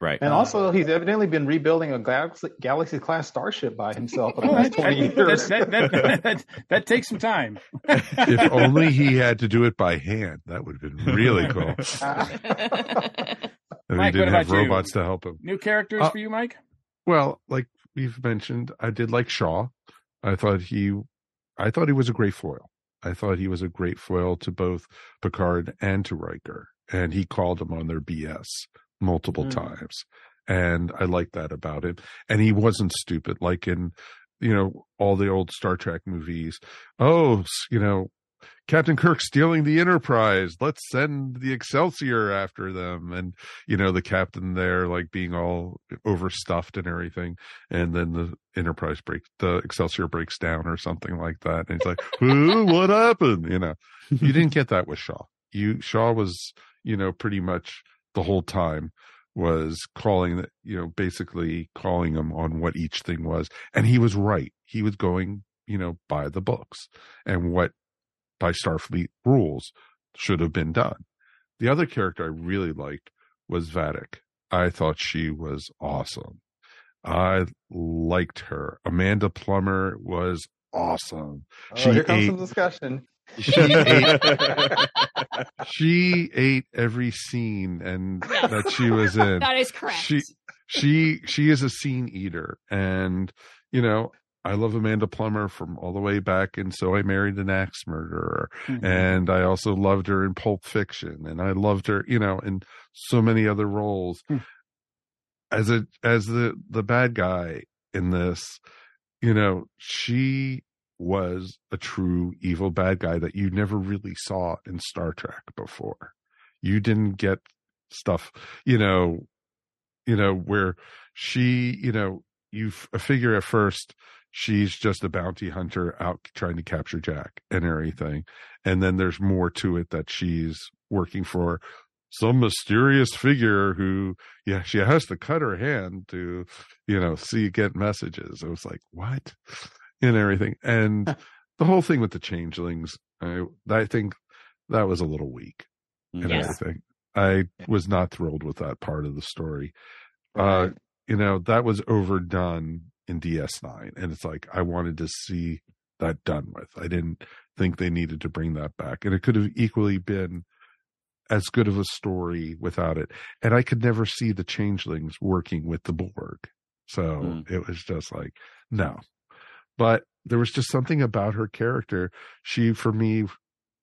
[SPEAKER 8] Right.
[SPEAKER 13] And also, he's evidently been rebuilding a galaxy, galaxy class starship by himself for the
[SPEAKER 14] Oh,
[SPEAKER 13] last 20 years.
[SPEAKER 14] that, that, that, that, that takes some time.
[SPEAKER 12] if only he had to do it by hand, that would have been really cool. And
[SPEAKER 14] Mike,
[SPEAKER 12] he didn't have
[SPEAKER 14] about you?
[SPEAKER 12] robots to help him.
[SPEAKER 14] New characters
[SPEAKER 12] Uh,
[SPEAKER 14] for you, Mike?
[SPEAKER 12] Well, like we've mentioned, I did like Shaw. I thought he, I thought he was a great foil. I thought he was a great foil to both Picard and to Riker, and he called them on their BS multiple
[SPEAKER 13] Mm.
[SPEAKER 12] times, and I liked that about it. And he wasn't stupid, like in, you know, all the old Star Trek movies. Oh, you know, Captain Kirk stealing the Enterprise. Let's send the Excelsior after them. And, you know, the captain there, like being all overstuffed and everything. And then the Enterprise breaks, the Excelsior breaks down or something like that. And he's like, what happened? You know, you didn't get that with Shaw. You, Shaw was, you know, pretty much the whole time was calling that, you know basically calling him on what each thing was and he was right he was going you know by the books and what by starfleet rules should have been done. The other character i really liked was Vadic i thought she was awesome. I liked her. Amanda plummer was awesome.
[SPEAKER 13] Oh, she here comes ate, some discussion.
[SPEAKER 12] she ate, she ate every scene and that she was in.
[SPEAKER 15] That is correct.
[SPEAKER 12] She she she is a scene eater, and you know I love Amanda Plummer from all the way back, and so I married an axe murderer, mm-hmm. and I also loved her in Pulp Fiction, and I loved her, you know, in so many other roles. Mm. As a as the the bad guy in this, you know, she was a true evil bad guy that you never really saw in Star Trek before. You didn't get stuff, you know, you know, where she, you know, you figure at first she's just a bounty hunter out trying to capture Jack and everything. And then there's more to it that she's working for some mysterious figure who, yeah, she has to cut her hand to, you know, see, get messages. It was like, what? and everything. And the whole thing with the changelings, I, I think that was a little weak and yes. everything. I was not thrilled with that part of the story. Uh, you know, that was overdone in DS9. And it's like, I wanted to see that done with. I didn't think they needed to bring that back. And it could have equally been as good of a story without it. And I could never see the changelings working with the Borg. So mm. it was just like, no, but there was just something about her character. She, for me,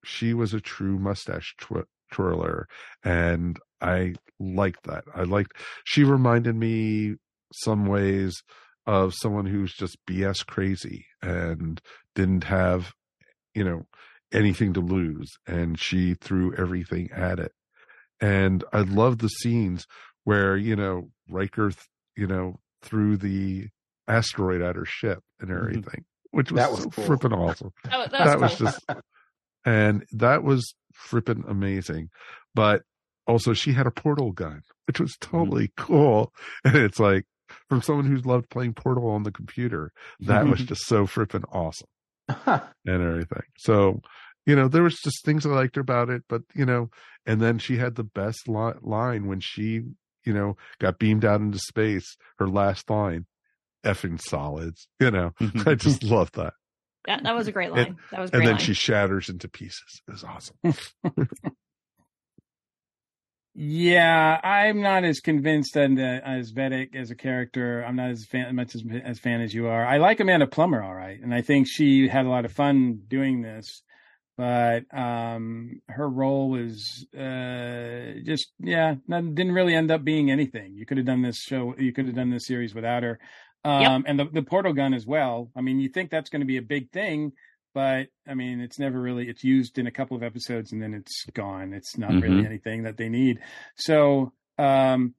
[SPEAKER 12] she was a true mustache tw- twirler, and I liked that. I liked. She reminded me some ways of someone who's just BS crazy and didn't have, you know, anything to lose, and she threw everything at it. And I love the scenes where you know Riker, you know, threw the asteroid at her ship and mm-hmm. everything, mm-hmm. which was, that was so cool. fripping awesome.
[SPEAKER 15] that,
[SPEAKER 12] that
[SPEAKER 15] was,
[SPEAKER 12] was just, and that was frippin' amazing. But also, she had a portal gun, which was mm-hmm. totally mm-hmm. cool. And it's like, from someone who's loved playing Portal on the computer, that was just so fripping awesome and everything. So, you know, there was just things I liked about it, but you know, and then she had the best li- line when she, you know, got beamed out into space. Her last line, effing solids. You know, I just love that.
[SPEAKER 15] Yeah, that was a great line.
[SPEAKER 12] And,
[SPEAKER 15] that was
[SPEAKER 12] and then
[SPEAKER 15] line.
[SPEAKER 12] she shatters into pieces. It was awesome.
[SPEAKER 14] yeah, I'm not as convinced and uh, as Vadic as a character. I'm not as fan, much as as fan as you are. I like Amanda Plummer, all right, and I think she had a lot of fun doing this. But um, her role was uh, just yeah, not, didn't really end up being anything. You could have done this show, you could have done this series without her um, yep. and the, the portal gun as well. I mean, you think that's going to be a big thing, but I mean, it's never really. It's used in a couple of episodes and then it's gone. It's not mm-hmm. really anything that they need. So, um,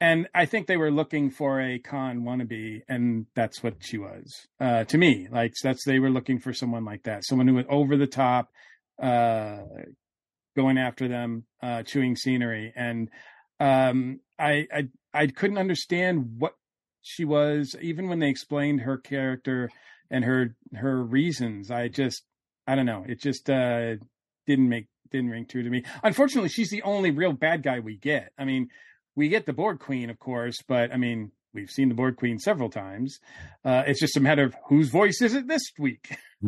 [SPEAKER 14] and I think they were looking for a Khan wannabe, and that's what she was uh, to me. Like that's they were looking for someone like that, someone who went over the top, uh, going after them, uh, chewing scenery, and um, I, I I couldn't understand what she was even when they explained her character and her her reasons i just i don't know it just uh didn't make didn't ring true to me unfortunately she's the only real bad guy we get i mean we get the Borg queen of course but i mean we've seen the Borg queen several times uh it's just a matter of whose voice is it this week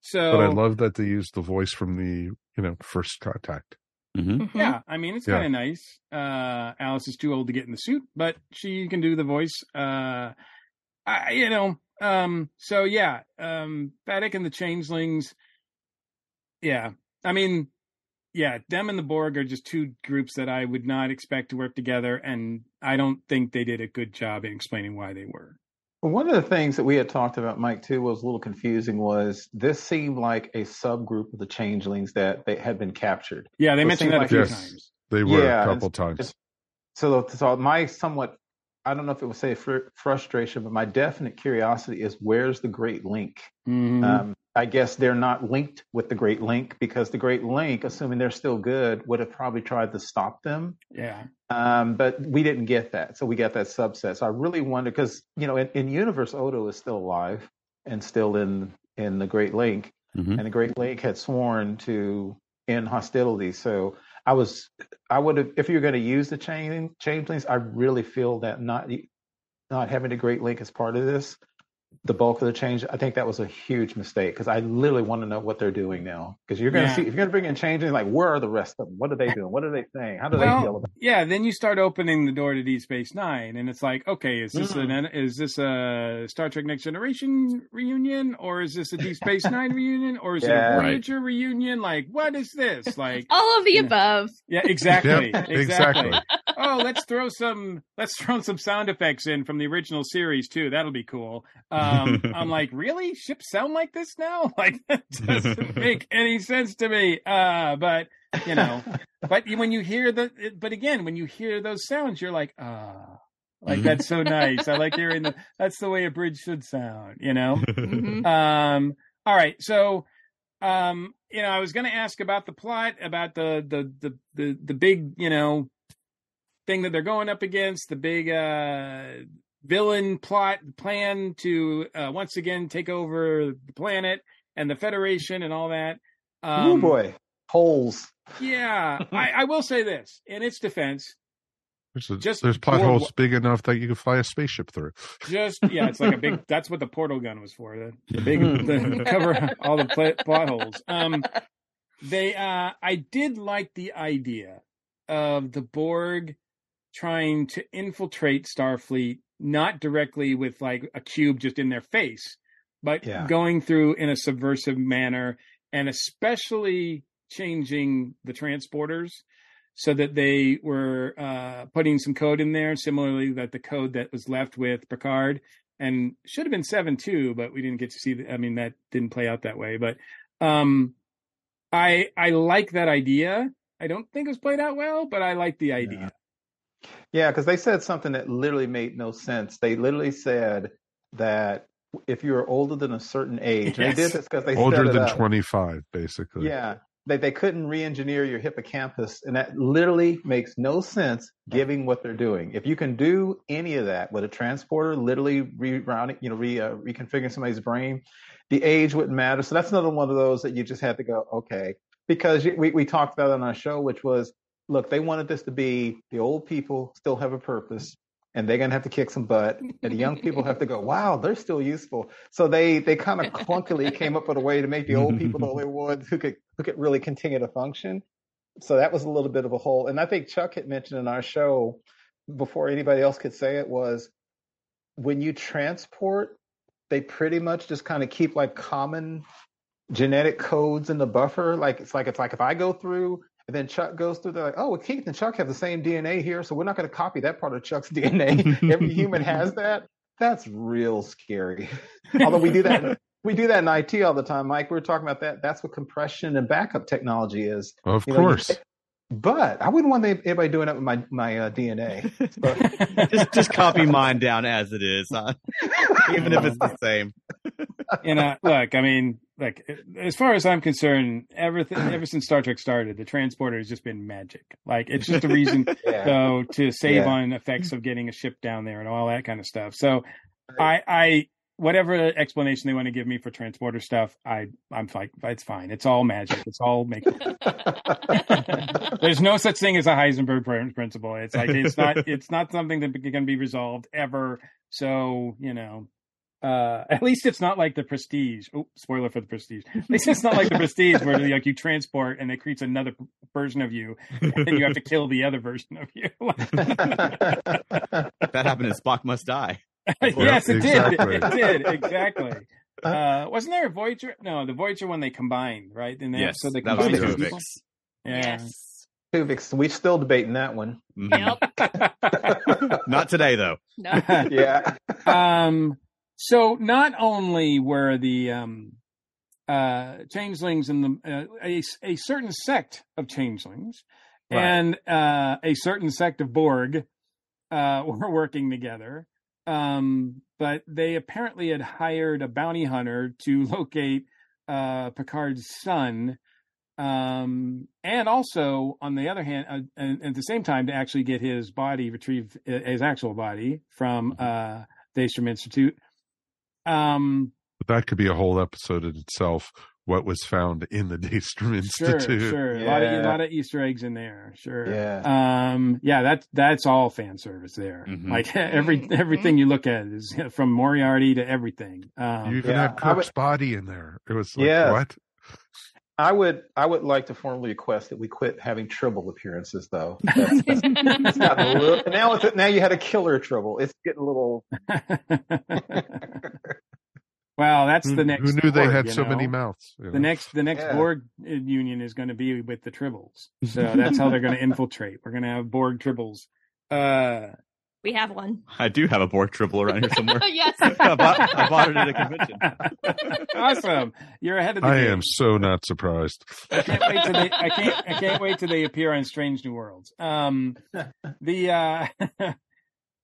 [SPEAKER 14] so
[SPEAKER 12] but i love that they used the voice from the you know first contact
[SPEAKER 14] Mm-hmm. mm-hmm. Yeah, I mean it's yeah. kind of nice. Uh, Alice is too old to get in the suit, but she can do the voice. Uh, I, you know, um, so yeah, um, Vadic and the Changelings. Yeah, I mean, yeah, them and the Borg are just two groups that I would not expect to work together, and I don't think they did a good job in explaining why they were.
[SPEAKER 13] One of the things that we had talked about, Mike, too, was a little confusing. Was this seemed like a subgroup of the changelings that they had been captured?
[SPEAKER 14] Yeah, they
[SPEAKER 13] it
[SPEAKER 14] mentioned
[SPEAKER 13] seemed
[SPEAKER 14] that a few
[SPEAKER 12] Yes.
[SPEAKER 14] times.
[SPEAKER 12] They were
[SPEAKER 13] Yeah,
[SPEAKER 12] a couple times.
[SPEAKER 13] it's- So, so my somewhat, I don't know if it would say fr- frustration, but my definite curiosity is where's the Great Link?
[SPEAKER 14] Mhm.
[SPEAKER 13] Um, I guess they're not linked with the Great Link because the Great Link, assuming they're still good, would have probably tried to stop them.
[SPEAKER 14] yeah.
[SPEAKER 13] Um, but we didn't get that, so we got that subset. So I really wonder because you know in, in universe Odo is still alive and still in in the Great Link,
[SPEAKER 8] Mhm.
[SPEAKER 13] and the Great Link had sworn to end hostility. So I was, I would have, if you're going to use the chain changelings, I really feel that not not having the Great Link as part of this, the bulk of the change, I think that was a huge mistake because I literally want to know what they're doing now. Because you're going to
[SPEAKER 14] Yeah.
[SPEAKER 13] see, if you're going to bring in changelings, like where are the rest of them? What are they doing? What are they saying? How do they feel
[SPEAKER 14] Well,
[SPEAKER 13] about?
[SPEAKER 14] yeah, then you start opening the door to Deep Space Nine, and it's like, okay, is this
[SPEAKER 13] Mm.
[SPEAKER 14] an is this a Star Trek Next Generation reunion, or is this a Deep Space Nine reunion, or is
[SPEAKER 13] Yeah.
[SPEAKER 14] it a
[SPEAKER 8] Right.
[SPEAKER 14] Reunion? Like, what is this? Like,
[SPEAKER 15] All of the
[SPEAKER 14] Yeah.
[SPEAKER 15] above.
[SPEAKER 14] yeah, exactly,
[SPEAKER 12] Yep,
[SPEAKER 14] exactly.
[SPEAKER 12] exactly.
[SPEAKER 14] Oh, let's throw some let's throw some sound effects in from the original series too. That'll be cool. Um, I'm like, really? Ships sound like this now? Like that doesn't make any sense to me. Uh, but you know, but when you hear the, but again, when you hear those sounds, you're like, ah, like that's so nice. I like hearing the. That's the way a bridge should sound. You know.
[SPEAKER 15] Mhm.
[SPEAKER 14] Um, all right, so um, you know, I was going to ask about the plot, about the the the the the big, you know, thing that they're going up against, the big uh villain plot plan to uh, once again take over the planet and the Federation and all that.
[SPEAKER 13] oh
[SPEAKER 14] Um,
[SPEAKER 13] boy, holes.
[SPEAKER 14] Yeah, I, I will say this in its defense,
[SPEAKER 12] There's, a,
[SPEAKER 14] Just
[SPEAKER 12] there's plot
[SPEAKER 14] for
[SPEAKER 12] holes
[SPEAKER 14] what-
[SPEAKER 12] big enough that you can fly a spaceship through.
[SPEAKER 14] just yeah, it's like a big. That's what the portal gun was for. The, the big the, cover all the pla- plot holes. Um, they uh, I did like the idea of the Borg trying to infiltrate Starfleet, not directly with like a cube just in their face, but
[SPEAKER 13] Yeah.
[SPEAKER 14] going through in a subversive manner, and especially changing the transporters so that they were uh, putting some code in there, similarly that the code that was left with Picard and should have been seven two, but we didn't get to see. The, I mean, that didn't play out that way. But um, I I like that idea. I don't think it was played out well, but I like the idea.
[SPEAKER 13] Yeah, because they said something that literally made no sense. They literally said that if you were older than a certain age, and they did this because they said Older
[SPEAKER 12] than 25, basically.
[SPEAKER 13] Yeah, they they couldn't re-engineer your hippocampus, and that literally makes no sense, given what they're doing. If you can do any of that with a transporter, literally rerouting, you know, re uh, reconfiguring somebody's brain, the age wouldn't matter. So that's another one of those that you just had to go, okay, because we we talked about it on our show, which was, look, they wanted this to be the old people still have a purpose. And they're gonna have to kick some butt, and the young people have to go. Wow, they're still useful. So they they kind of clunkily came up with a way to make the old people the only ones who could who could really continue to function. So that was a little bit of a hole. And I think Chuck had mentioned in our show before anybody else could say it was when you transport, they pretty much just kind of keep like common genetic codes in the buffer. Like it's like it's like if I go through and then Chuck goes through, they're like, oh, well, Keith and Chuck have the same DNA here, so we're not going to copy that part of Chuck's DNA. Every human has that. That's real scary. Although we do that, we do that in IT all the time, Mike. We were talking about that. That's what compression and backup technology is.
[SPEAKER 12] Of
[SPEAKER 13] You know, you-
[SPEAKER 12] course.
[SPEAKER 13] But I wouldn't want anybody doing that with my my uh, DNA.
[SPEAKER 8] just just copy mine down as it is, huh? even if it's the same.
[SPEAKER 14] and uh, look, I mean, like as far as I'm concerned, everything ever since Star Trek started, the transporter has just been magic. Like it's just a reason
[SPEAKER 13] Yeah.
[SPEAKER 14] so to save
[SPEAKER 13] Yeah.
[SPEAKER 14] on effects of getting a ship down there and all that kind of stuff. So I I whatever explanation they want to give me for transporter stuff, I I'm fine. It's fine. It's all magic. It's all make. There's no such thing as a Heisenberg principle. It's like it's not it's not something that can be resolved ever. So you know, uh, at least it's not like the Prestige. Oh, spoiler for the Prestige. At least it's not like the Prestige where like you transport and it creates another version of you, and then you have to kill the other version of you.
[SPEAKER 8] That happened in Spock Must Die.
[SPEAKER 14] yes, it
[SPEAKER 12] exactly.
[SPEAKER 14] did. It did exactly. Uh, wasn't there a Voyager? No, the Voyager one they combined, right? In the
[SPEAKER 8] Yes,
[SPEAKER 14] episode they
[SPEAKER 8] that was
[SPEAKER 14] combined two
[SPEAKER 8] Tuvix.
[SPEAKER 14] Yeah.
[SPEAKER 15] Yes.
[SPEAKER 13] Tuvix, we're still debating that one.
[SPEAKER 8] Mhm.
[SPEAKER 15] Yep.
[SPEAKER 8] Not today, though.
[SPEAKER 15] No.
[SPEAKER 13] Yeah.
[SPEAKER 14] um So not only were the um, uh, changelings and the uh, a, a certain sect of changelings
[SPEAKER 13] Right.
[SPEAKER 14] and uh, a certain sect of Borg uh, were working together, um, but they apparently had hired a bounty hunter to locate uh, Picard's son, um, and also on the other hand, uh, and, at the same time, to actually get his body retrieved, his actual body from uh, the Daystrom Institute. Um,
[SPEAKER 12] But that could be a whole episode in itself. What was found in the Daystrom
[SPEAKER 14] Sure,
[SPEAKER 12] Institute?
[SPEAKER 14] sure. A lot of a lot of Easter eggs in there. Sure.
[SPEAKER 13] Yeah.
[SPEAKER 14] Um. Yeah. That's that's all fan service there.
[SPEAKER 8] Mhm.
[SPEAKER 14] Like every everything you look at is from Moriarty to everything. Um,
[SPEAKER 12] You even
[SPEAKER 13] Yeah,
[SPEAKER 12] had
[SPEAKER 13] I
[SPEAKER 12] Kirk's body in there. It was like
[SPEAKER 13] Yeah.
[SPEAKER 12] what?
[SPEAKER 13] I would I would like to formally request that we quit having Tribble appearances though. That's, that's, it's gotten a little, now it's now you had a killer Tribble. It's getting a little
[SPEAKER 14] well, that's
[SPEAKER 12] Who,
[SPEAKER 14] the next.
[SPEAKER 12] who knew they had
[SPEAKER 14] you
[SPEAKER 12] so many mouths? you know?
[SPEAKER 14] The next the next
[SPEAKER 13] Yeah.
[SPEAKER 14] Borg union is going to be with the Tribbles. So that's how they're going to infiltrate. We're going to have Borg Tribbles. Uh,
[SPEAKER 15] We have one.
[SPEAKER 8] I do have a Borg tribble around here somewhere.
[SPEAKER 15] yes.
[SPEAKER 8] I, bought, I bought it at a convention.
[SPEAKER 14] awesome. You're ahead of the
[SPEAKER 12] I
[SPEAKER 14] game.
[SPEAKER 12] am so not surprised.
[SPEAKER 14] I can't wait till they I can't I can't wait till they appear on Strange New Worlds. Um the uh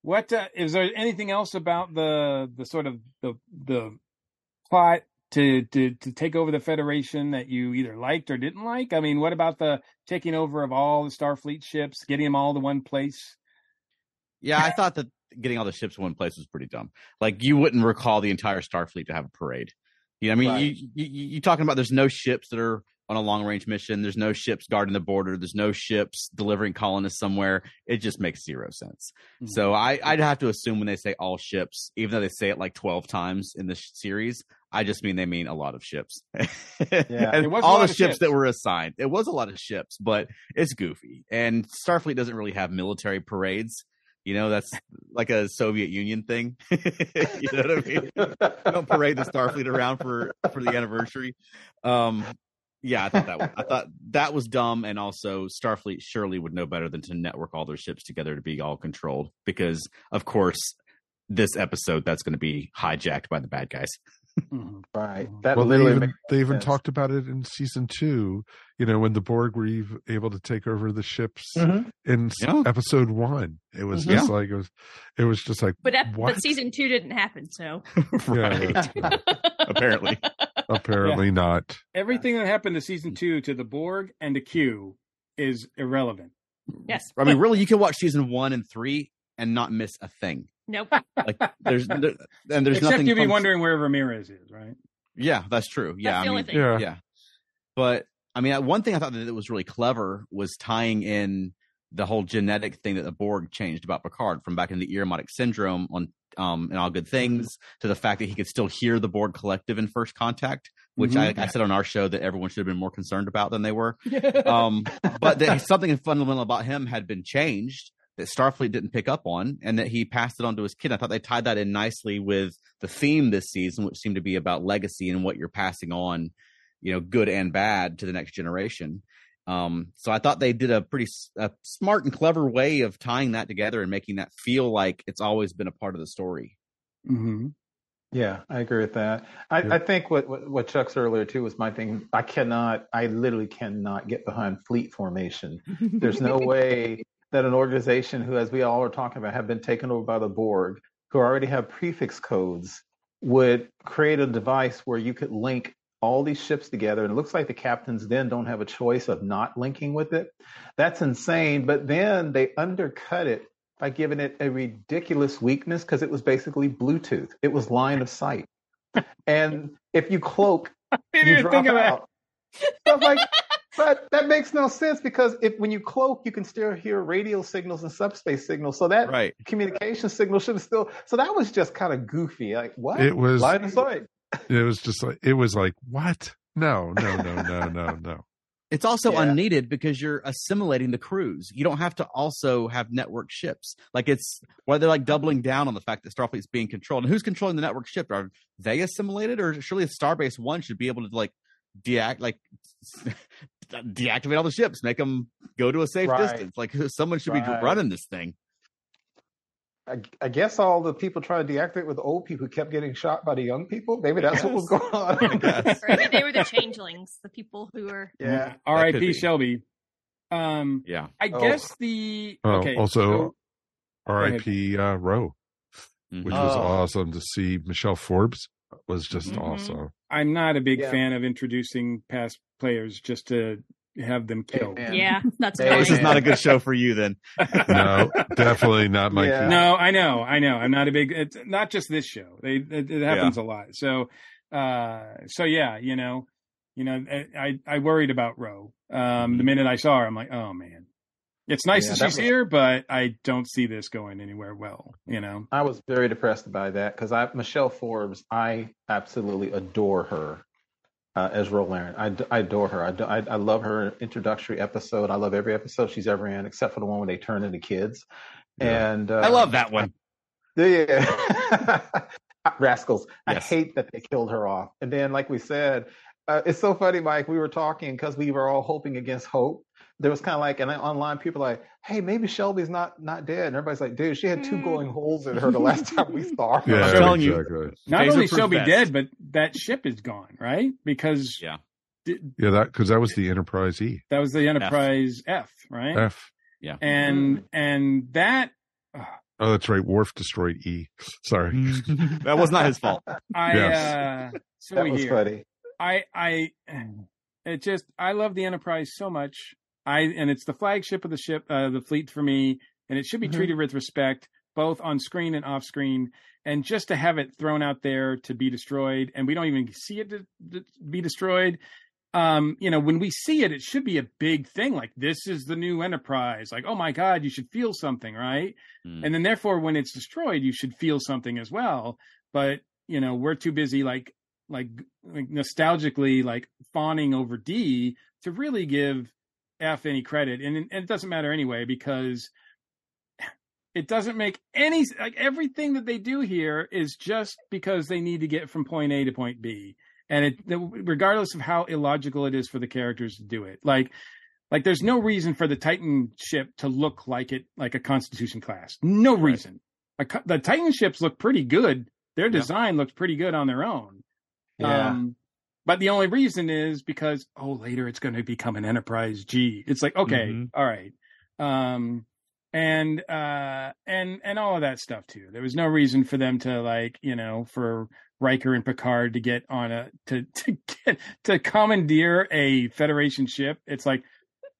[SPEAKER 14] what uh, is there anything else about the the sort of the the plot to to to take over the Federation that you either liked or didn't like? I mean, what about the taking over of all the Starfleet ships, getting them all to one place?
[SPEAKER 8] Yeah, I thought that getting all the ships in one place was pretty dumb. Like you wouldn't recall the entire Starfleet to have a parade. You know, I mean,
[SPEAKER 13] Right.
[SPEAKER 8] you, you you talking about there's no ships that are on a long range mission. There's no ships guarding the border. There's no ships delivering colonists somewhere. It just makes zero sense.
[SPEAKER 14] Mhm.
[SPEAKER 8] So I I'd have to assume when they say all ships, even though they say it like twelve times in this series, I just mean they mean a lot of ships.
[SPEAKER 13] Yeah.
[SPEAKER 8] All the ships,
[SPEAKER 14] ships.
[SPEAKER 8] that were assigned. It was a lot of ships, but it's goofy. And Starfleet doesn't really have military parades. You know, that's like a Soviet Union thing. you know what I mean? Don't parade the Starfleet around for for the anniversary. Um, yeah, I thought that I thought that was dumb, and also Starfleet surely would know better than to network all their ships together to be all controlled. Because of course, this episode that's going to be hijacked by the bad guys.
[SPEAKER 14] Mhm.
[SPEAKER 13] right. That
[SPEAKER 12] well, they even, they even talked about it in season two. You know, when the Borg were ev- able to take over the ships
[SPEAKER 13] Mhm.
[SPEAKER 12] in s-
[SPEAKER 8] Yeah.
[SPEAKER 12] episode one. It was
[SPEAKER 8] Mhm.
[SPEAKER 12] just like it was. It was just like
[SPEAKER 15] But ep-
[SPEAKER 12] what?
[SPEAKER 15] but season two didn't happen, so
[SPEAKER 8] right? Apparently,
[SPEAKER 12] Apparently not.
[SPEAKER 14] Everything that happened to season 2 to the Borg and to Q is irrelevant.
[SPEAKER 15] yes.
[SPEAKER 8] I mean, really, you can watch season one and three and not miss a thing.
[SPEAKER 15] Nope.
[SPEAKER 8] Like there's there, and there's
[SPEAKER 14] Except
[SPEAKER 8] nothing.
[SPEAKER 14] you'd be
[SPEAKER 8] fun-
[SPEAKER 14] wondering where Ramirez is, right?
[SPEAKER 8] Yeah, that's true. Yeah,
[SPEAKER 15] That's
[SPEAKER 8] I mean.
[SPEAKER 12] Yeah.
[SPEAKER 8] yeah. But I mean, one thing I thought that was really clever was tying in the whole genetic thing that the Borg changed about Picard from back in the Irumodic syndrome on um and all good things to the fact that he could still hear the Borg collective in first contact, which I, I said on our show that everyone should have been more concerned about than they were. Um, but that something fundamental about him had been changed that Starfleet didn't pick up on, and that he passed it on to his kid. I thought they tied that in nicely with the theme this season, which seemed to be about legacy and what you're passing on, you know, good and bad to the next generation. Um, so I thought they did a pretty a smart and clever way of tying that together and making that feel like it's always been a part of the story.
[SPEAKER 14] Mm-hmm.
[SPEAKER 13] Yeah, I agree with that. I,
[SPEAKER 12] Yeah.
[SPEAKER 13] I think what, what what Chuck said earlier too was my thing. I cannot, I literally cannot get behind fleet formation. There's no way that an organization who, as we all are talking about, have been taken over by the Borg, who already have prefix codes, would create a device where you could link all these ships together. And it looks like the captains then don't have a choice of not linking with it. That's insane. But then they undercut it by giving it a ridiculous weakness because it was basically Bluetooth. It was line of sight. and if you cloak, you drop
[SPEAKER 14] think of that.
[SPEAKER 13] out. So like, but that makes no sense because if when you cloak, you can still hear radio signals and subspace signals. So that
[SPEAKER 8] Right.
[SPEAKER 13] communication signal should have still. So that was just kind of goofy. Like what?
[SPEAKER 12] It was-
[SPEAKER 13] line of sight.
[SPEAKER 12] It was just like it was like what? No, no, no, no, no, no.
[SPEAKER 8] It's also
[SPEAKER 13] Yeah.
[SPEAKER 8] unneeded because you're assimilating the crews. You don't have to also have network ships. Like it's why they're like doubling down on the fact that Starfleet's being controlled. And who's controlling the network ship? Are they assimilated, or surely a Starbase One should be able to like deact like deactivate all the ships, make them go to a safe
[SPEAKER 13] Right.
[SPEAKER 8] distance. Like someone should be running this thing.
[SPEAKER 13] I, I, guess all the people trying to deactivate with the old people kept getting shot by the young people. Maybe that's what was going on.
[SPEAKER 15] right, they were the changelings, the people who were.
[SPEAKER 13] Yeah.
[SPEAKER 14] R.I.P. Shelby. Um,
[SPEAKER 8] yeah.
[SPEAKER 14] I oh. guess the
[SPEAKER 12] oh,
[SPEAKER 14] okay.
[SPEAKER 12] Also, so, R.I.P. Uh, Ro, mm-hmm. which was oh. awesome to see. Michelle Forbes was just mm-hmm. awesome.
[SPEAKER 14] I'm not a big yeah. fan of introducing past players just to have them killed.
[SPEAKER 15] Yeah, that's
[SPEAKER 8] hey, this is not a good show for you then.
[SPEAKER 12] no, definitely not my. Yeah.
[SPEAKER 14] No, I know, I know. I'm not a big. It's not just this show. They it, it happens yeah. a lot. So, uh, so yeah, you know, you know, I I worried about Ro. Um, mm-hmm. the minute I saw her, I'm like, oh man. It's nice yeah, that she's was... here, but I don't see this going anywhere well. You know,
[SPEAKER 13] I was very depressed by that because I Michelle Forbes, I absolutely adore her uh, as Ro Laren. I, I adore her. I, I, I, love her introductory episode. I love every episode she's ever in, except for the one when they turn into kids. Yeah. And uh,
[SPEAKER 8] I love that one.
[SPEAKER 13] Yeah, rascals. Yes. I hate that they killed her off. And then, like we said, uh, it's so funny, Mike. We were talking because we were all hoping against hope there was kind of like, and online people like, hey, maybe Shelby's not not dead. And everybody's like, dude, she had two glowing holes in her the last time we saw her.
[SPEAKER 12] Yeah,
[SPEAKER 14] I'm
[SPEAKER 12] telling exactly.
[SPEAKER 14] you, not only Shelby dead, but that ship is gone, right? Because
[SPEAKER 8] yeah,
[SPEAKER 12] yeah, that because that was the Enterprise E.
[SPEAKER 14] That was the Enterprise F, F right?
[SPEAKER 12] F.
[SPEAKER 14] Yeah, and and that.
[SPEAKER 12] Uh, oh, that's right. Worf destroyed E. Sorry,
[SPEAKER 8] that was not his fault.
[SPEAKER 14] I yes. uh, so
[SPEAKER 13] that was
[SPEAKER 14] here.
[SPEAKER 13] funny.
[SPEAKER 14] I I it just I love the Enterprise so much. I and it's the flagship of the ship, uh, the fleet for me, and it should be mm-hmm. treated with respect, both on screen and off screen. And just to have it thrown out there to be destroyed, and we don't even see it to, to be destroyed. Um, you know, when we see it, it should be a big thing. Like this is the new Enterprise. Like, oh my God, you should feel something, right? Mm. And then therefore, when it's destroyed, you should feel something as well. But you know, we're too busy like like, like nostalgically like fawning over D to really give F any credit, and, and it doesn't matter anyway because it doesn't make any like everything that they do here is just because they need to get from point A to point B, and it regardless of how illogical it is for the characters to do it, like like there's no reason for the Titan ship to look like it like a Constitution class, no reason. Right. the Titan ships look pretty good. Their design yeah. looks pretty good on their own.
[SPEAKER 13] Yeah. Um,
[SPEAKER 14] but the only reason is because oh later it's going to become an enterprise G. It's like okay, mm-hmm. all right. Um and uh and and all of that stuff too. There was no reason for them to like, you know, for Riker and Picard to get on a to to get to commandeer a Federation ship. It's like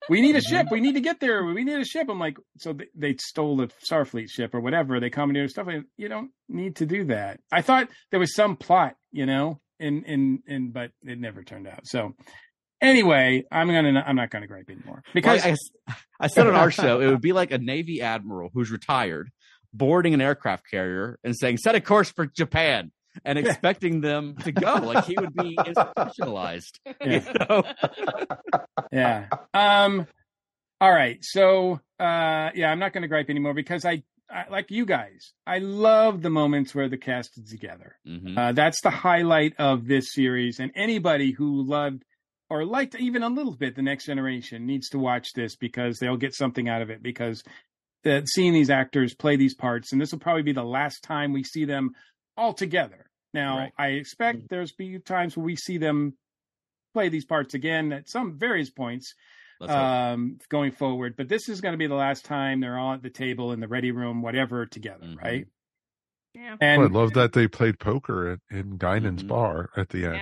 [SPEAKER 14] we need a ship. We need to get there. We need a ship. I'm like, so they, they stole a Starfleet ship or whatever. They commandeered stuff. Like, you don't need to do that. I thought there was some plot, you know, in in in but it never turned out. So anyway, I'm gonna I'm not gonna gripe anymore because
[SPEAKER 8] well, I, I said on our show it would be like a Navy admiral who's retired boarding an aircraft carrier and saying set a course for Japan and expecting them to go like he would be institutionalized.
[SPEAKER 14] Yeah. You know? yeah. Um. All right. So, uh, yeah, I'm not going to gripe anymore because I I, like you guys, I love the moments where the cast is together. Mm-hmm. Uh, that's the highlight of this series. And anybody who loved or liked even a little bit the next generation needs to watch this because they'll get something out of it. Because the, seeing these actors play these parts, and this will probably be the last time we see them all together. Now, right. I expect mm-hmm. there's be times where we see them play these parts again at some various points um, going forward. But this is going to be the last time they're all at the table in the ready room, whatever, together, mm-hmm. right?
[SPEAKER 15] Yeah.
[SPEAKER 12] And well, I love that they played poker at, in Guinan's mm-hmm. bar at the end.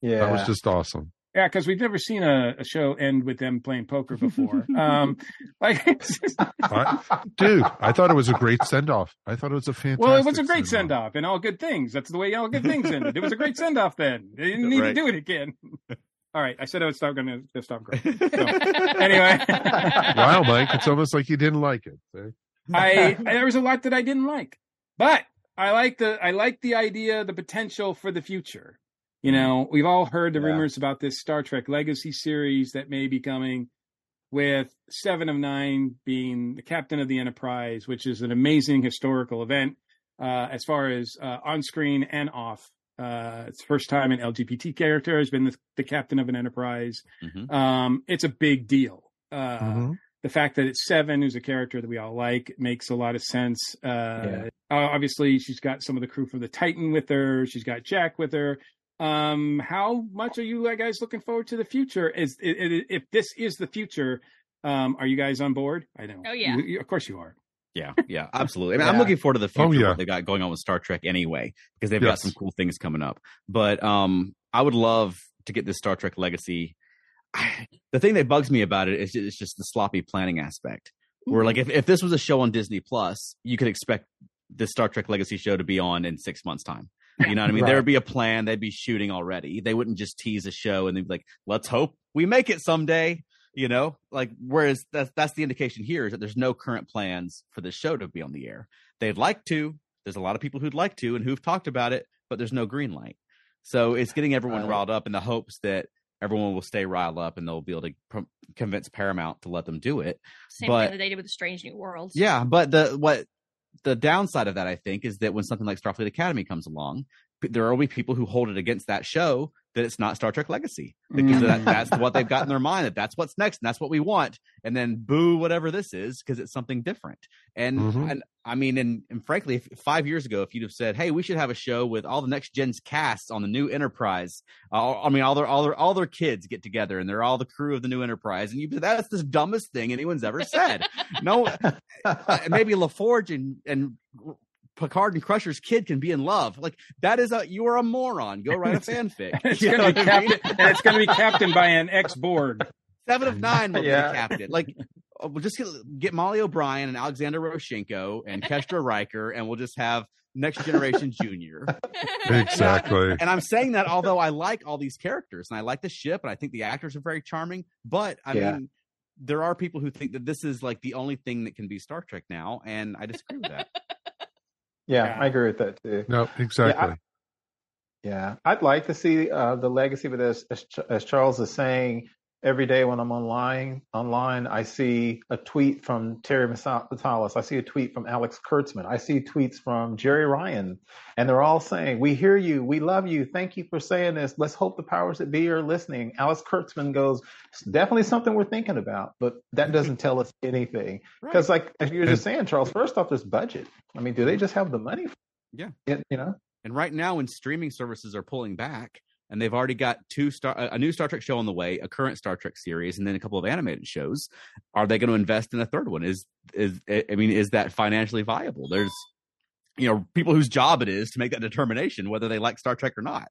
[SPEAKER 15] Yeah.
[SPEAKER 13] yeah.
[SPEAKER 12] That was just awesome.
[SPEAKER 14] Yeah, because we've never seen a, a, show end with them playing poker before. um, like,
[SPEAKER 12] I, dude, I thought it was a great send off. I thought it was a fantastic.
[SPEAKER 14] Well, it was a great send off, and all good things. That's the way all good things ended. It was a great send off. Then they didn't need right. to do it again. All right, I said I would stop going to stop growing. So, anyway,
[SPEAKER 12] wow, Mike, it's almost like you didn't like it.
[SPEAKER 14] I, I there was a lot that I didn't like, but I like the I like the idea, the potential for the future. You know, we've all heard the yeah. rumors about this Star Trek Legacy series that may be coming, with Seven of Nine being the captain of the Enterprise, which is an amazing historical event uh, as far as uh, on screen and off. Uh, it's first time an LGBT character has been the, the captain of an enterprise. Mm-hmm. Um, it's a big deal. Uh, mm-hmm. the fact that it's Seven, who's a character that we all like, makes a lot of sense. Uh, yeah. Obviously, she's got some of the crew from the Titan with her. She's got Jack with her. Um, how much are you guys looking forward to the future? Is if this is the future, um, are you guys on board? I know.
[SPEAKER 15] Oh yeah,
[SPEAKER 14] you, of course you are.
[SPEAKER 8] Yeah, yeah, absolutely. I mean, yeah. I'm looking forward to the future oh, yeah. they got going on with Star Trek anyway, because they've yes. got some cool things coming up. But um, I would love to get this Star Trek Legacy. the thing that bugs me about it is it's just the sloppy planning aspect. Where like if, if this was a show on Disney Plus, you could expect the Star Trek Legacy show to be on in six months' time. You know what I mean? right. There would be a plan. They'd be shooting already. They wouldn't just tease a show and they'd be like, let's hope we make it someday. You know, like whereas that's that's the indication here is that there's no current plans for this show to be on the air. They'd like to. There's a lot of people who'd like to and who've talked about it, but there's no green light. So it's getting everyone right. riled up in the hopes that everyone will stay riled up and they'll be able to pr- convince Paramount to let them do it.
[SPEAKER 15] Same
[SPEAKER 8] but,
[SPEAKER 15] thing that they did with the Strange New Worlds.
[SPEAKER 8] Yeah, but the what the downside of that I think is that when something like Starfleet Academy comes along, there will be people who hold it against that show that it's not Star Trek Legacy because mm. that, that's what they've got in their mind that that's what's next and that's what we want, and then boo whatever this is because it's something different. And, mm-hmm. and I mean, and, and frankly, if, five years ago, if you'd have said, "Hey, we should have a show with all the next gen's casts on the new Enterprise," uh, I mean, all their all their all their kids get together and they're all the crew of the new Enterprise, and you that's the dumbest thing anyone's ever said. no, uh, maybe LaForge and and Picard and Crusher's kid can be in love. Like that is a you are a moron. Go write a fanfic.
[SPEAKER 14] it's going to be captain, and it's going to be captained by an ex Borg.
[SPEAKER 8] Seven of Nine will yeah. be captain. Like uh, we'll just get, get Molly O'Brien and Alexander Rozhenko and Kestra Riker, and we'll just have Next Generation Junior.
[SPEAKER 12] Exactly.
[SPEAKER 8] And I'm saying that although I like all these characters and I like the ship and I think the actors are very charming, but I yeah. mean there are people who think that this is like the only thing that can be Star Trek now, and I disagree with that.
[SPEAKER 13] Yeah, yeah, I agree with that too.
[SPEAKER 12] No, exactly.
[SPEAKER 13] Yeah, I, would like to see uh, the legacy, but as, as, as Charles is saying, every day when I'm online, online, I see a tweet from Terry Matalas. I see a tweet from Alex Kurtzman. I see tweets from Jeri Ryan, and they're all saying, "We hear you. We love you. Thank you for saying this. Let's hope the powers that be are listening." Alex Kurtzman goes, "It's definitely something we're thinking about, but that doesn't tell us anything." Because, right. like as you were just saying, Charles, first off, there's budget. I mean, do they just have the money?
[SPEAKER 8] yeah,
[SPEAKER 13] it, you know.
[SPEAKER 8] And right now, when streaming services are pulling back, and they've already got two star a new Star Trek show on the way, a current Star Trek series, and then a couple of animated shows. Are they going to invest in a third one? Is is I mean, is that financially viable? There's you know people whose job it is to make that determination whether they like Star Trek or not.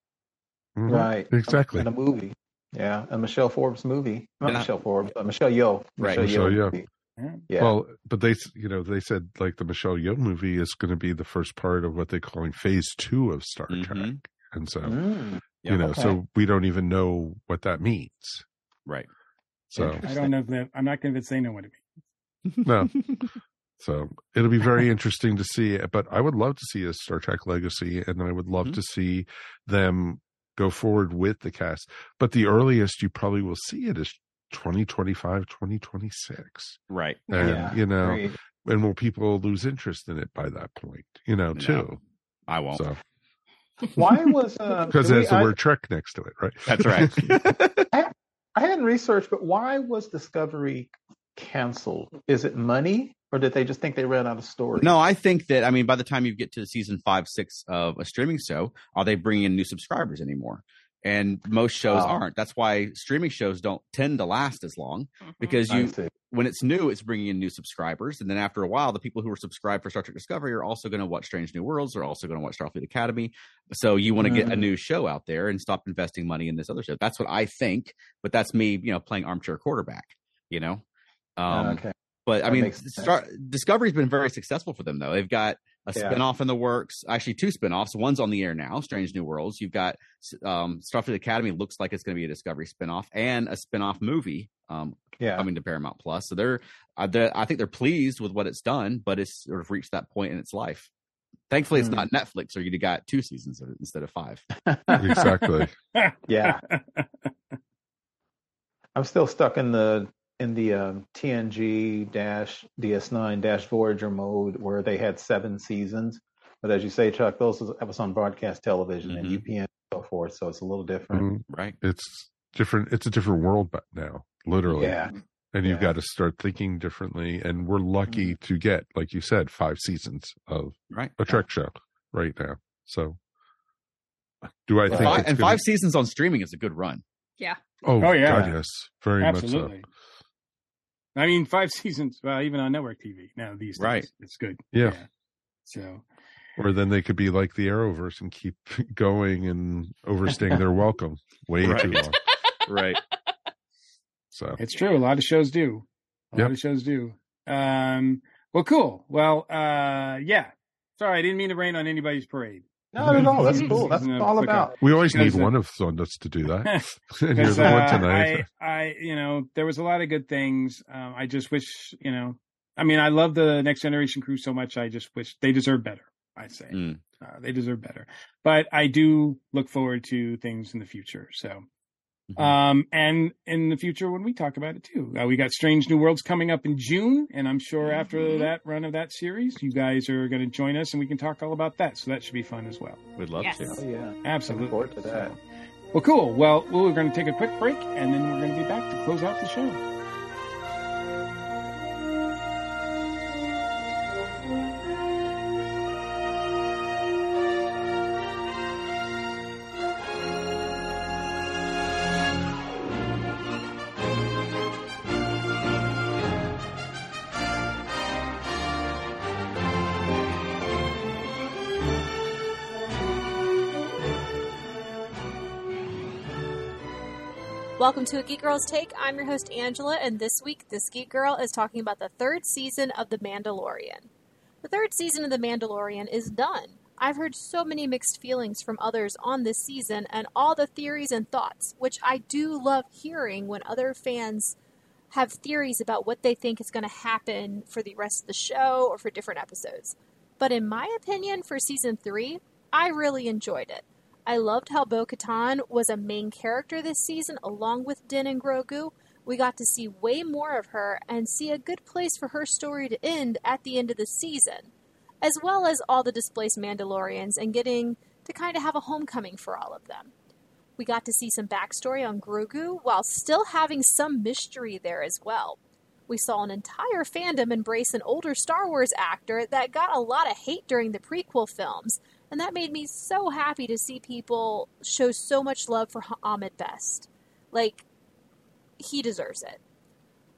[SPEAKER 13] Mm-hmm. Right,
[SPEAKER 12] exactly.
[SPEAKER 13] In a movie, yeah, a Michelle Forbes movie, not and Michelle I, Forbes, but Michelle Yeoh,
[SPEAKER 8] right?
[SPEAKER 12] Michelle, Michelle Yeoh. Yeah. Well, but they, you know, they said like the Michelle Yeoh movie is going to be the first part of what they're calling Phase Two of Star mm-hmm. Trek, and so mm. Yeah, you know, okay. so we don't even know what that means.
[SPEAKER 8] Right.
[SPEAKER 12] So
[SPEAKER 14] I don't know that, I'm not convinced they know what it
[SPEAKER 12] means. no. So it'll be very interesting to see. But I would love to see a Star Trek Legacy, and I would love mm-hmm. to see them go forward with the cast. But the earliest you probably will see it is 2025, 2026.
[SPEAKER 8] Right.
[SPEAKER 12] And, yeah, you know, great. and will people lose interest in it by that point, you know, no, too?
[SPEAKER 8] I won't. So
[SPEAKER 13] why was uh,
[SPEAKER 12] because there's the I, word Trek next to it, right?
[SPEAKER 8] That's right.
[SPEAKER 13] I, I hadn't researched, but why was Discovery canceled? Is it money, or did they just think they ran out of stories?
[SPEAKER 8] No, I think that I mean by the time you get to season five, six of a streaming show, are they bringing in new subscribers anymore? and most shows wow. aren't. That's why streaming shows don't tend to last as long mm-hmm. because you when it's new, it's bringing in new subscribers, and then after a while, the people who are subscribed for Star Trek Discovery are also going to watch Strange New Worlds, They're also going to watch Starfleet Academy. So you want to get a mm. new show out there and stop investing money in this other show. That's what I think, but that's me, you know, playing armchair quarterback. You know, um, okay. But I that mean, Star- Discovery's been very successful for them, though. They've got a yeah. spinoff in the works. Actually, two spinoffs. One's on the air now, Strange New Worlds. You've got um, Starfleet Academy looks like it's going to be a Discovery spinoff and a spinoff movie um, yeah. coming to Paramount Plus. So they're, uh, they're, I think they're pleased with what it's done, but it's sort of reached that point in its life. Thankfully, it's mm. not Netflix, or you'd have got two seasons of it instead of five.
[SPEAKER 12] exactly.
[SPEAKER 13] yeah. I'm still stuck in the in the um, TNG dash DS9 dash Voyager mode where they had seven seasons. But as you say, Chuck, those was, that was on broadcast television mm-hmm. and UPN and so forth, so it's a little different.
[SPEAKER 8] Mm-hmm. Right.
[SPEAKER 12] It's different. It's a different world, now, literally.
[SPEAKER 13] Yeah.
[SPEAKER 12] and you've got to start thinking differently. And we're lucky
[SPEAKER 8] Mm-hmm.
[SPEAKER 12] to get, like you said, five seasons of
[SPEAKER 8] right
[SPEAKER 12] a Trek show right now. So, do I
[SPEAKER 8] And
[SPEAKER 12] think
[SPEAKER 8] five, and
[SPEAKER 12] gonna-
[SPEAKER 8] five seasons on streaming is a good run.
[SPEAKER 15] Yeah.
[SPEAKER 12] Oh,
[SPEAKER 14] Oh, yeah.
[SPEAKER 12] God, yes, very much so.
[SPEAKER 14] Absolutely.
[SPEAKER 12] much
[SPEAKER 14] I mean, five seasons, well, even on network TV now these days,
[SPEAKER 12] Right.
[SPEAKER 14] it's good.
[SPEAKER 12] Yeah.
[SPEAKER 14] So,
[SPEAKER 12] so. Or then they could be like the Arrowverse and keep going and overstaying their welcome way too long.
[SPEAKER 8] right.
[SPEAKER 12] So
[SPEAKER 14] It's true. A lot of shows do. A
[SPEAKER 12] Yep.
[SPEAKER 14] lot of shows do. Um, well, cool. Well, uh, yeah. Sorry, I didn't mean to rain on anybody's parade.
[SPEAKER 13] Not at all. That's cool. That's
[SPEAKER 14] a
[SPEAKER 13] all
[SPEAKER 14] quick-
[SPEAKER 13] about.
[SPEAKER 12] we always need one of us to do that. and you're
[SPEAKER 14] Because,
[SPEAKER 12] the one
[SPEAKER 14] uh,
[SPEAKER 12] tonight.
[SPEAKER 14] I, I, you know, there was a lot of good things. Um, I just wish, you know, I mean, I love the Next Generation crew so much. I just wish they deserve better. I'd say
[SPEAKER 8] Mm.
[SPEAKER 14] uh, they deserve better. But I do look forward to things in the future. So,
[SPEAKER 8] Mm-hmm.
[SPEAKER 14] um, and in the future when we talk about it too, uh, we got Strange New Worlds coming up in June, and I'm sure after that run of that series, you guys are going to join us, and we can talk all about that. So that should be fun as well.
[SPEAKER 8] We'd love
[SPEAKER 15] Yes.
[SPEAKER 8] to.
[SPEAKER 13] Oh, yeah.
[SPEAKER 14] Absolutely.
[SPEAKER 13] Looking forward to that.
[SPEAKER 14] So- well, cool. Well, we're going to take a quick break, and then we're going to be back to close out the show.
[SPEAKER 16] Welcome to a Geek Girl's Take. I'm your host, Angela, and this week, this Geek Girl is talking about the third season of The Mandalorian. The third season of The Mandalorian is done. I've heard so many mixed feelings from others on this season and all the theories and thoughts, which I do love hearing when other fans have theories about what they think is going to happen for the rest of the show or for different episodes. But in my opinion, for season three, I really enjoyed it. I loved how Bo Katan was a main character this season, along with Din and Grogu. We got to see way more of her and see a good place for her story to end at the end of the season, as well as all the displaced Mandalorians and getting to kind of have a homecoming for all of them. We got to see some backstory on Grogu while still having some mystery there as well. We saw an entire fandom embrace an older Star Wars actor that got a lot of hate during the prequel films, and that made me so happy to see people show so much love for Ahmed Best. Like, he deserves it.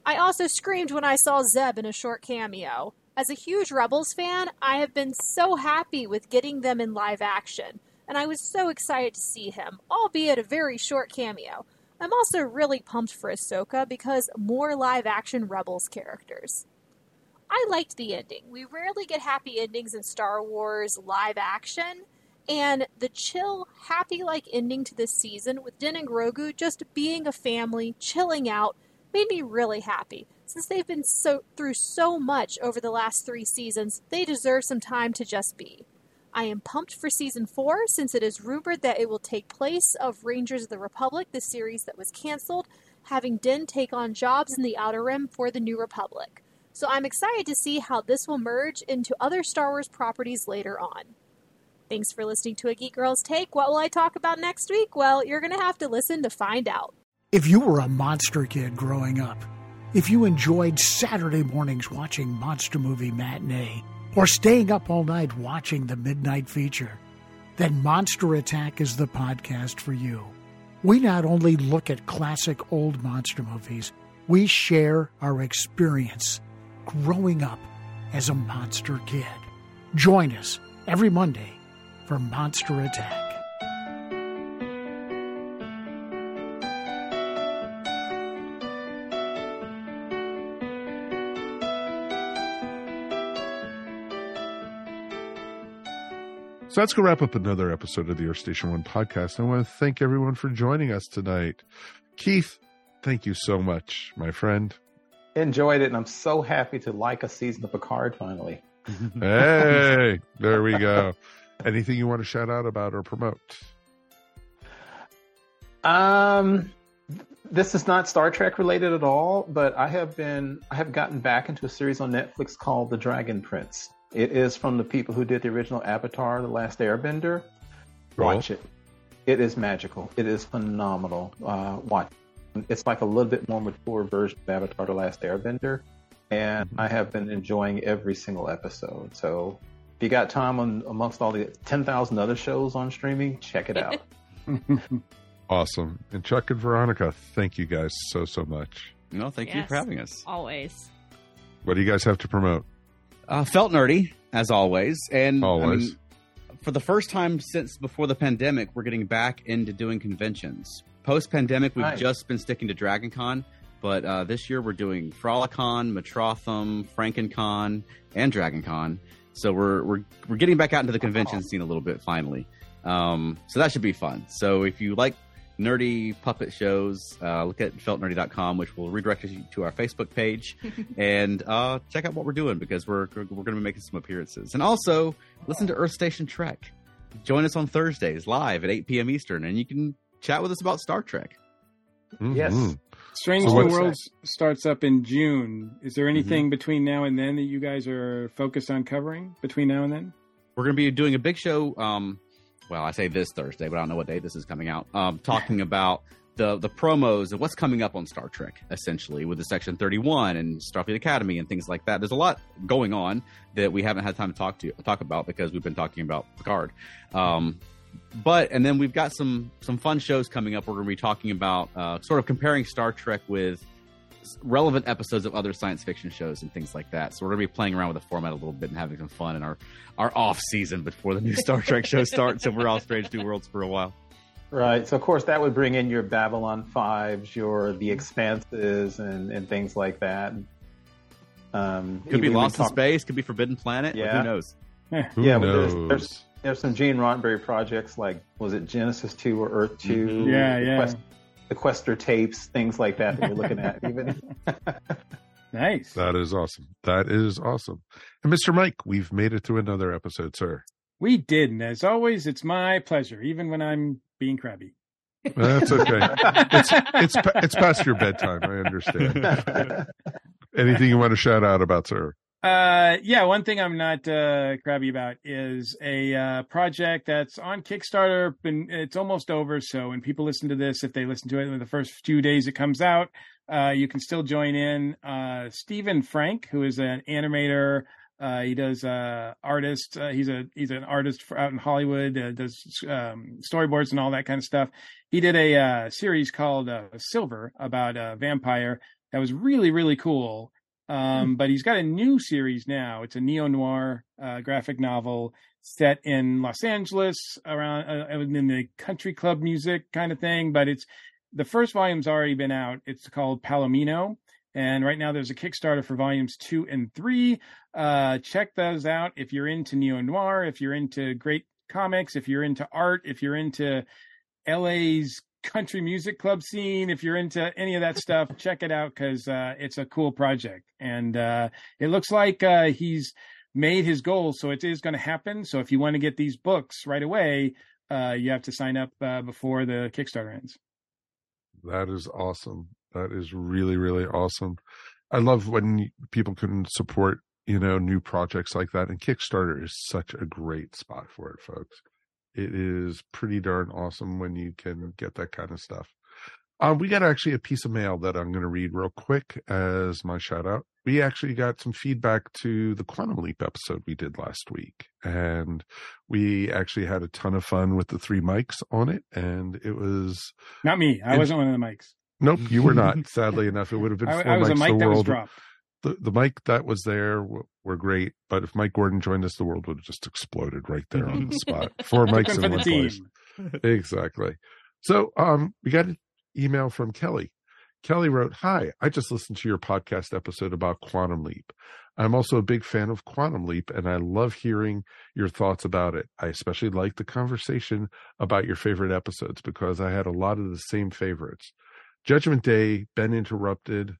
[SPEAKER 16] I also screamed when I saw Zeb in a short cameo. As a huge Rebels fan, I have been so happy with getting them in live action, and I was so excited to see him, albeit a very short cameo. I'm also really pumped for Ahsoka because more live action Rebels characters. I liked the ending. We rarely get happy endings in Star Wars live action, and the chill, happy like ending to this season with Din and Grogu just being a family, chilling out, made me really happy. Since they've been so through so much over the last three seasons, they deserve some time to just be. I am pumped for season four since it is rumored that it will take place of Rangers of the Republic, the series that was canceled, having Din take on jobs in the Outer Rim for the New Republic. So I'm excited to see how this will merge into other Star Wars properties later on. Thanks for listening to A Geek Girl's Take. What will I talk about next week? Well, you're going to have to listen to find out.
[SPEAKER 17] If you were a monster kid growing up, if you enjoyed Saturday mornings watching Monster Movie Matinee, or staying up all night watching the midnight feature, then Monster Attack is the podcast for you. We not only look at classic old monster movies, we share our experience growing up as a monster kid. Join us every Monday for Monster Attack.
[SPEAKER 12] So that's going to wrap up another episode of the Earth Station One podcast. I want to thank everyone for joining us tonight. Keith, thank you so much, my friend.
[SPEAKER 13] Enjoyed it, and I'm so happy to like a season of Picard finally.
[SPEAKER 12] Hey, there we go. Anything you want to shout out about or promote?
[SPEAKER 13] Um, this is not Star Trek related at all, but I have been I have gotten back into a series on Netflix called The Dragon Prince. It is from the people who did the original Avatar: The Last Airbender.
[SPEAKER 12] Cool.
[SPEAKER 13] Watch it. It is magical. It is phenomenal. Uh, watch. It's like a little bit more mature version of Avatar: The Last Airbender, and I have been enjoying every single episode. So if you got time on amongst all the ten thousand other shows on streaming, check it out.
[SPEAKER 12] awesome. And Chuck and Veronica, thank you guys so so much.
[SPEAKER 8] No, thank
[SPEAKER 15] Yes,
[SPEAKER 8] you for having us.
[SPEAKER 15] Always.
[SPEAKER 12] What do you guys have to promote?
[SPEAKER 8] Uh, felt nerdy as always, and I
[SPEAKER 12] Always.
[SPEAKER 8] mean, for the first time since before the pandemic, we're getting back into doing conventions. Post pandemic, we've
[SPEAKER 13] Nice.
[SPEAKER 8] just been sticking to Dragon Con, but uh, this year we're doing Frolicon, Metrotham, FrankenCon, and Dragon Con. So we're we're we're getting back out into the convention scene a little bit finally. Um, so that should be fun. So if you like nerdy puppet shows, uh, look at feltnerdy.com, which will redirect you to our Facebook page, and uh, check out what we're doing because we're we're going to be making some appearances. And also listen to Earth Station Trek. Join us on Thursdays live at 8 p.m. Eastern, and you can chat with us about Star Trek.
[SPEAKER 13] Yes.
[SPEAKER 12] Mhm.
[SPEAKER 14] Strange
[SPEAKER 12] So
[SPEAKER 14] New
[SPEAKER 12] what's-
[SPEAKER 14] Worlds starts up in June. Is there anything between now and then that you guys are focused on covering between now and then?
[SPEAKER 8] We're going to be doing a big show. Um, well, I say this Thursday, but I don't know what day this is coming out. Um, talking about the the promos and what's coming up on Star Trek, essentially with the Section Thirty One and Starfleet Academy and things like that. There's a lot going on that we haven't had time to talk to talk about because we've been talking about Picard. Um, but and then we've got some some fun shows coming up. We're going to be talking about uh, sort of comparing Star Trek with relevant episodes of other science fiction shows and things like that. So we're going to be playing around with the format a little bit and having some fun in our our off season before the new Star Trek show starts. and we're all Strange New Worlds for a while.
[SPEAKER 13] Right. So of course that would bring in your Babylon fives, your the expanses and, and things like that. Um,
[SPEAKER 8] Could be
[SPEAKER 13] even we
[SPEAKER 8] Lost in Space. Could be Forbidden Planet.
[SPEAKER 13] Yeah.
[SPEAKER 8] Who knows?
[SPEAKER 12] Who
[SPEAKER 13] yeah, but there's,
[SPEAKER 12] knows?
[SPEAKER 13] there's there's some Gene Roddenberry projects like was it Genesis two or Earth 2
[SPEAKER 8] Mhm.
[SPEAKER 14] Yeah, yeah.
[SPEAKER 13] Quest, the Questor tapes, things like that that you're looking at. Even
[SPEAKER 14] Nice.
[SPEAKER 12] That is awesome. That is awesome. And Mr. Mike, we've made it through another episode, sir.
[SPEAKER 14] We did, and as always, it's my pleasure, even when I'm being crabby.
[SPEAKER 12] That's okay. it's it's it's past your bedtime. I understand. Anything you want to shout out about, sir?
[SPEAKER 14] Uh, yeah, one thing I'm not uh, crabby about is a uh, project that's on Kickstarter. and it's almost over, so when people listen to this, if they listen to it in the first few days it comes out, uh, you can still join in. Uh, Stephan Franck, who is an animator, uh, he does uh, artist. Uh, he's a he's an artist for, out in Hollywood. Uh, does um, storyboards and all that kind of stuff. He did a uh, series called uh, Silver about a vampire that was really really cool. Um, but he's got a new series now. It's a neo noir uh, graphic novel set in Los Angeles, around uh, in the country club music kind of thing. But it's the first volume's already been out. It's called Palomino, and right now there's a Kickstarter for volumes two and three. Uh, check those out if you're into neo noir, if you're into great comics, if you're into art, if you're into LA's country music club scene. If you're into any of that stuff, check it out because uh, it's a cool project. And uh, it looks like uh, he's made his goal, so it is going to happen. So if you want to get these books right away, uh, you have to sign up uh, before the Kickstarter ends.
[SPEAKER 12] That is awesome. That is really really awesome. I love when people can support you know new projects like that, and Kickstarter is such a great spot for it, folks. It is pretty darn awesome when you can get that kind of stuff. Um, we got actually a piece of mail that I'm going to read real quick as my shout out. We actually got some feedback to the Quantum Leap episode we did last week, and we actually had a ton of fun with the three mics on it, and it was
[SPEAKER 14] Not me. I wasn't one of the mics.
[SPEAKER 12] Nope, you were not. Sadly enough, it would have been.
[SPEAKER 14] I,
[SPEAKER 12] four
[SPEAKER 14] I was a mic that was dropped.
[SPEAKER 12] The, the mic that was there were great, but if Mike Gordon joined us, the world would have just exploded right there on the spot. Four
[SPEAKER 14] Took
[SPEAKER 12] mics
[SPEAKER 14] one
[SPEAKER 12] in one place. Exactly. So, um, we got an email from Kelly. Kelly wrote, "Hi, I just listened to your podcast episode about Quantum Leap. I'm also a big fan of Quantum Leap, and I love hearing your thoughts about it. I especially like the conversation about your favorite episodes because I had a lot of the same favorites. Judgment Day, Ben Interrupted,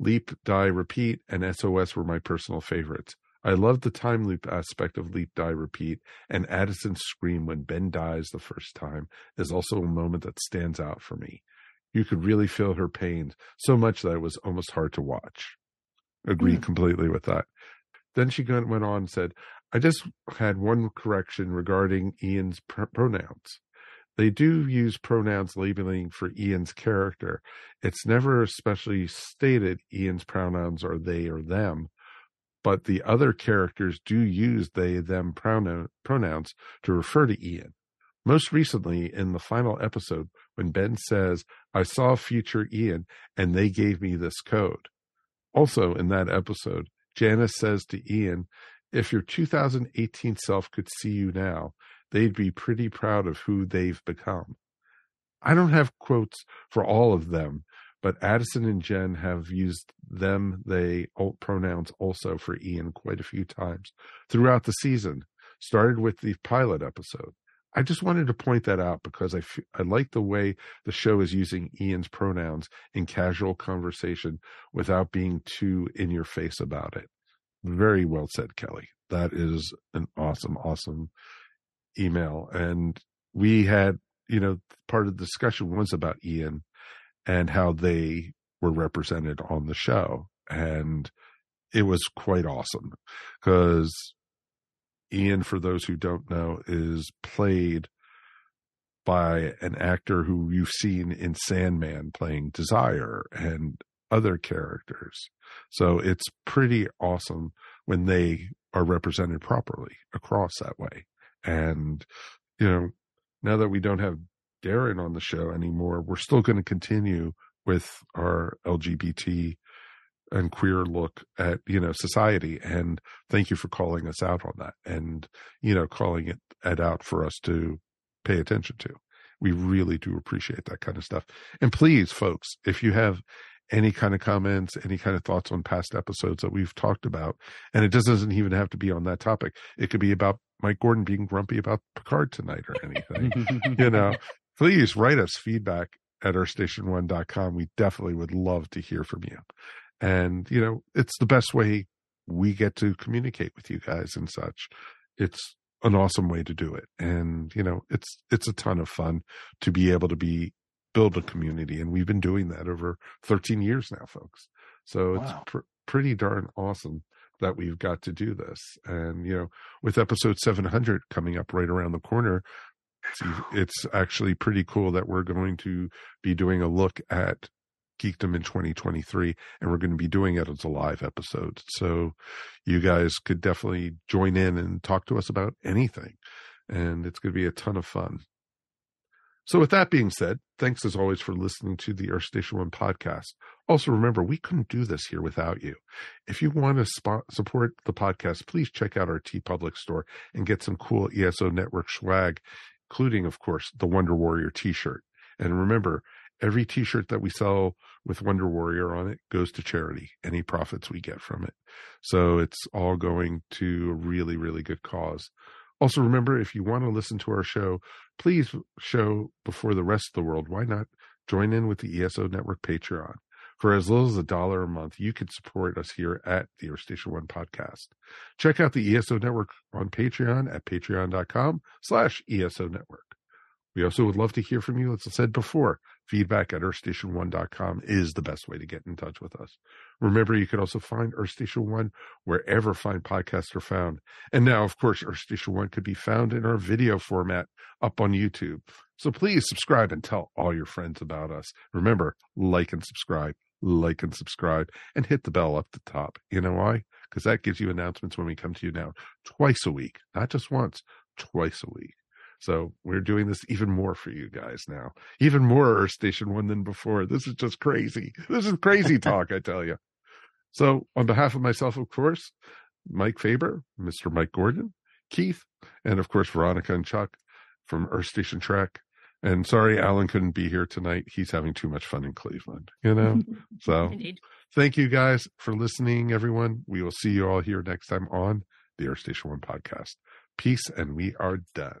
[SPEAKER 12] Leap, Die, Repeat, and SOS were my personal favorites. I love the time loop aspect of Leap, Die, Repeat, and Addison's scream when Ben dies the first time is also a moment that stands out for me. You could really feel her pain so much that it was almost hard to watch. Agree hmm. completely with that. Then she went on and said, I just had one correction regarding Ian's pr- pronouns. They do use pronouns labeling for Ian's character. It's never especially stated Ian's pronouns are they or them, but the other characters do use they them pronoun, pronouns to refer to Ian. Most recently, in the final episode, when Ben says, I saw future Ian and they gave me this code. Also, in that episode, Janice says to Ian, If your 2018 self could see you now, they'd be pretty proud of who they've become. I don't have quotes for all of them, but Addison and Jen have used them, they pronouns also for Ian quite a few times throughout the season, started with the pilot episode. I just wanted to point that out because I, f- I like the way the show is using Ian's pronouns in casual conversation without being too in your face about it. Very well said, Kelly. That is an awesome, awesome email. And we had, you know, part of the discussion was about Ian and how they were represented on the show. And it was quite awesome because Ian, for those who don't know, is played by an actor who you've seen in Sandman playing Desire and other characters. So it's pretty awesome when they are represented properly across that way. And, you know, now that we don't have Darren on the show anymore, we're still going to continue with our LGBT and queer look at you know society and thank you for calling us out on that and you know calling it, it out for us to pay attention to. We really do appreciate that kind of stuff. And please folks if you have any kind of comments any kind of thoughts on past episodes that we've talked about and it doesn't even have to be on that topic it could be about Mike Gordon being grumpy about Picard tonight or anything. you know, please write us feedback at earthstation1.com. We definitely would love to hear from you. And, you know, it's the best way we get to communicate with you guys and such. It's an awesome way to do it. And, you know, it's, it's a ton of fun to be able to be, build a community. And we've been doing that over 13 years now, folks. So wow. it's pr- pretty darn awesome that we've got to do this. And, you know, with episode 700 coming up right around the corner, it's, it's actually pretty cool that we're going to be doing a look at Geekdom in 2023, and we're going to be doing it as a live episode. So you guys could definitely join in and talk to us about anything. And it's going to be a ton of fun. So, with that being said, thanks as always for listening to the Earth Station One podcast. Also, remember, we couldn't do this here without you. If you want to spot, support the podcast, please check out our Tee-Public store and get some cool ESO Network swag, including, of course, the Wonder Warrior t shirt. And remember, every t shirt that we sell with Wonder Warrior on it goes to charity, any profits we get from it. So, it's all going to a really, really good cause. Also, remember if you want to listen to our show, please show before the rest of the world. Why not join in with the ESO Network Patreon? For as little as a dollar a month, you can support us here at the Earth Station One podcast. Check out the ESO Network on Patreon at patreon.com slash ESO Network. We also would love to hear from you. As I said before, feedback at earthstation1.com is the best way to get in touch with us. Remember, you can also find Earth Station One wherever fine podcasts are found. And now, of course, Earth Station One could be found in our video format up on YouTube. So please subscribe and tell all your friends about us. Remember, like and subscribe, like and subscribe, and hit the bell up the top. You know why? Because that gives you announcements when we come to you now twice a week, not just once, twice a week. So we're doing this even more for you guys now, even more Earth Station One than before. This is just crazy. This is crazy talk, I tell you. So, on behalf of myself, of course, Mike Faber, Mr. Mike Gordon, Keith, and of course, Veronica and Chuck from Earth Station Trek. And sorry, Alan couldn't be here tonight. He's having too much fun in Cleveland, you know? So, Indeed. thank you guys for listening, everyone. We will see you all here next time on the Earth Station One podcast. Peace, and we are done.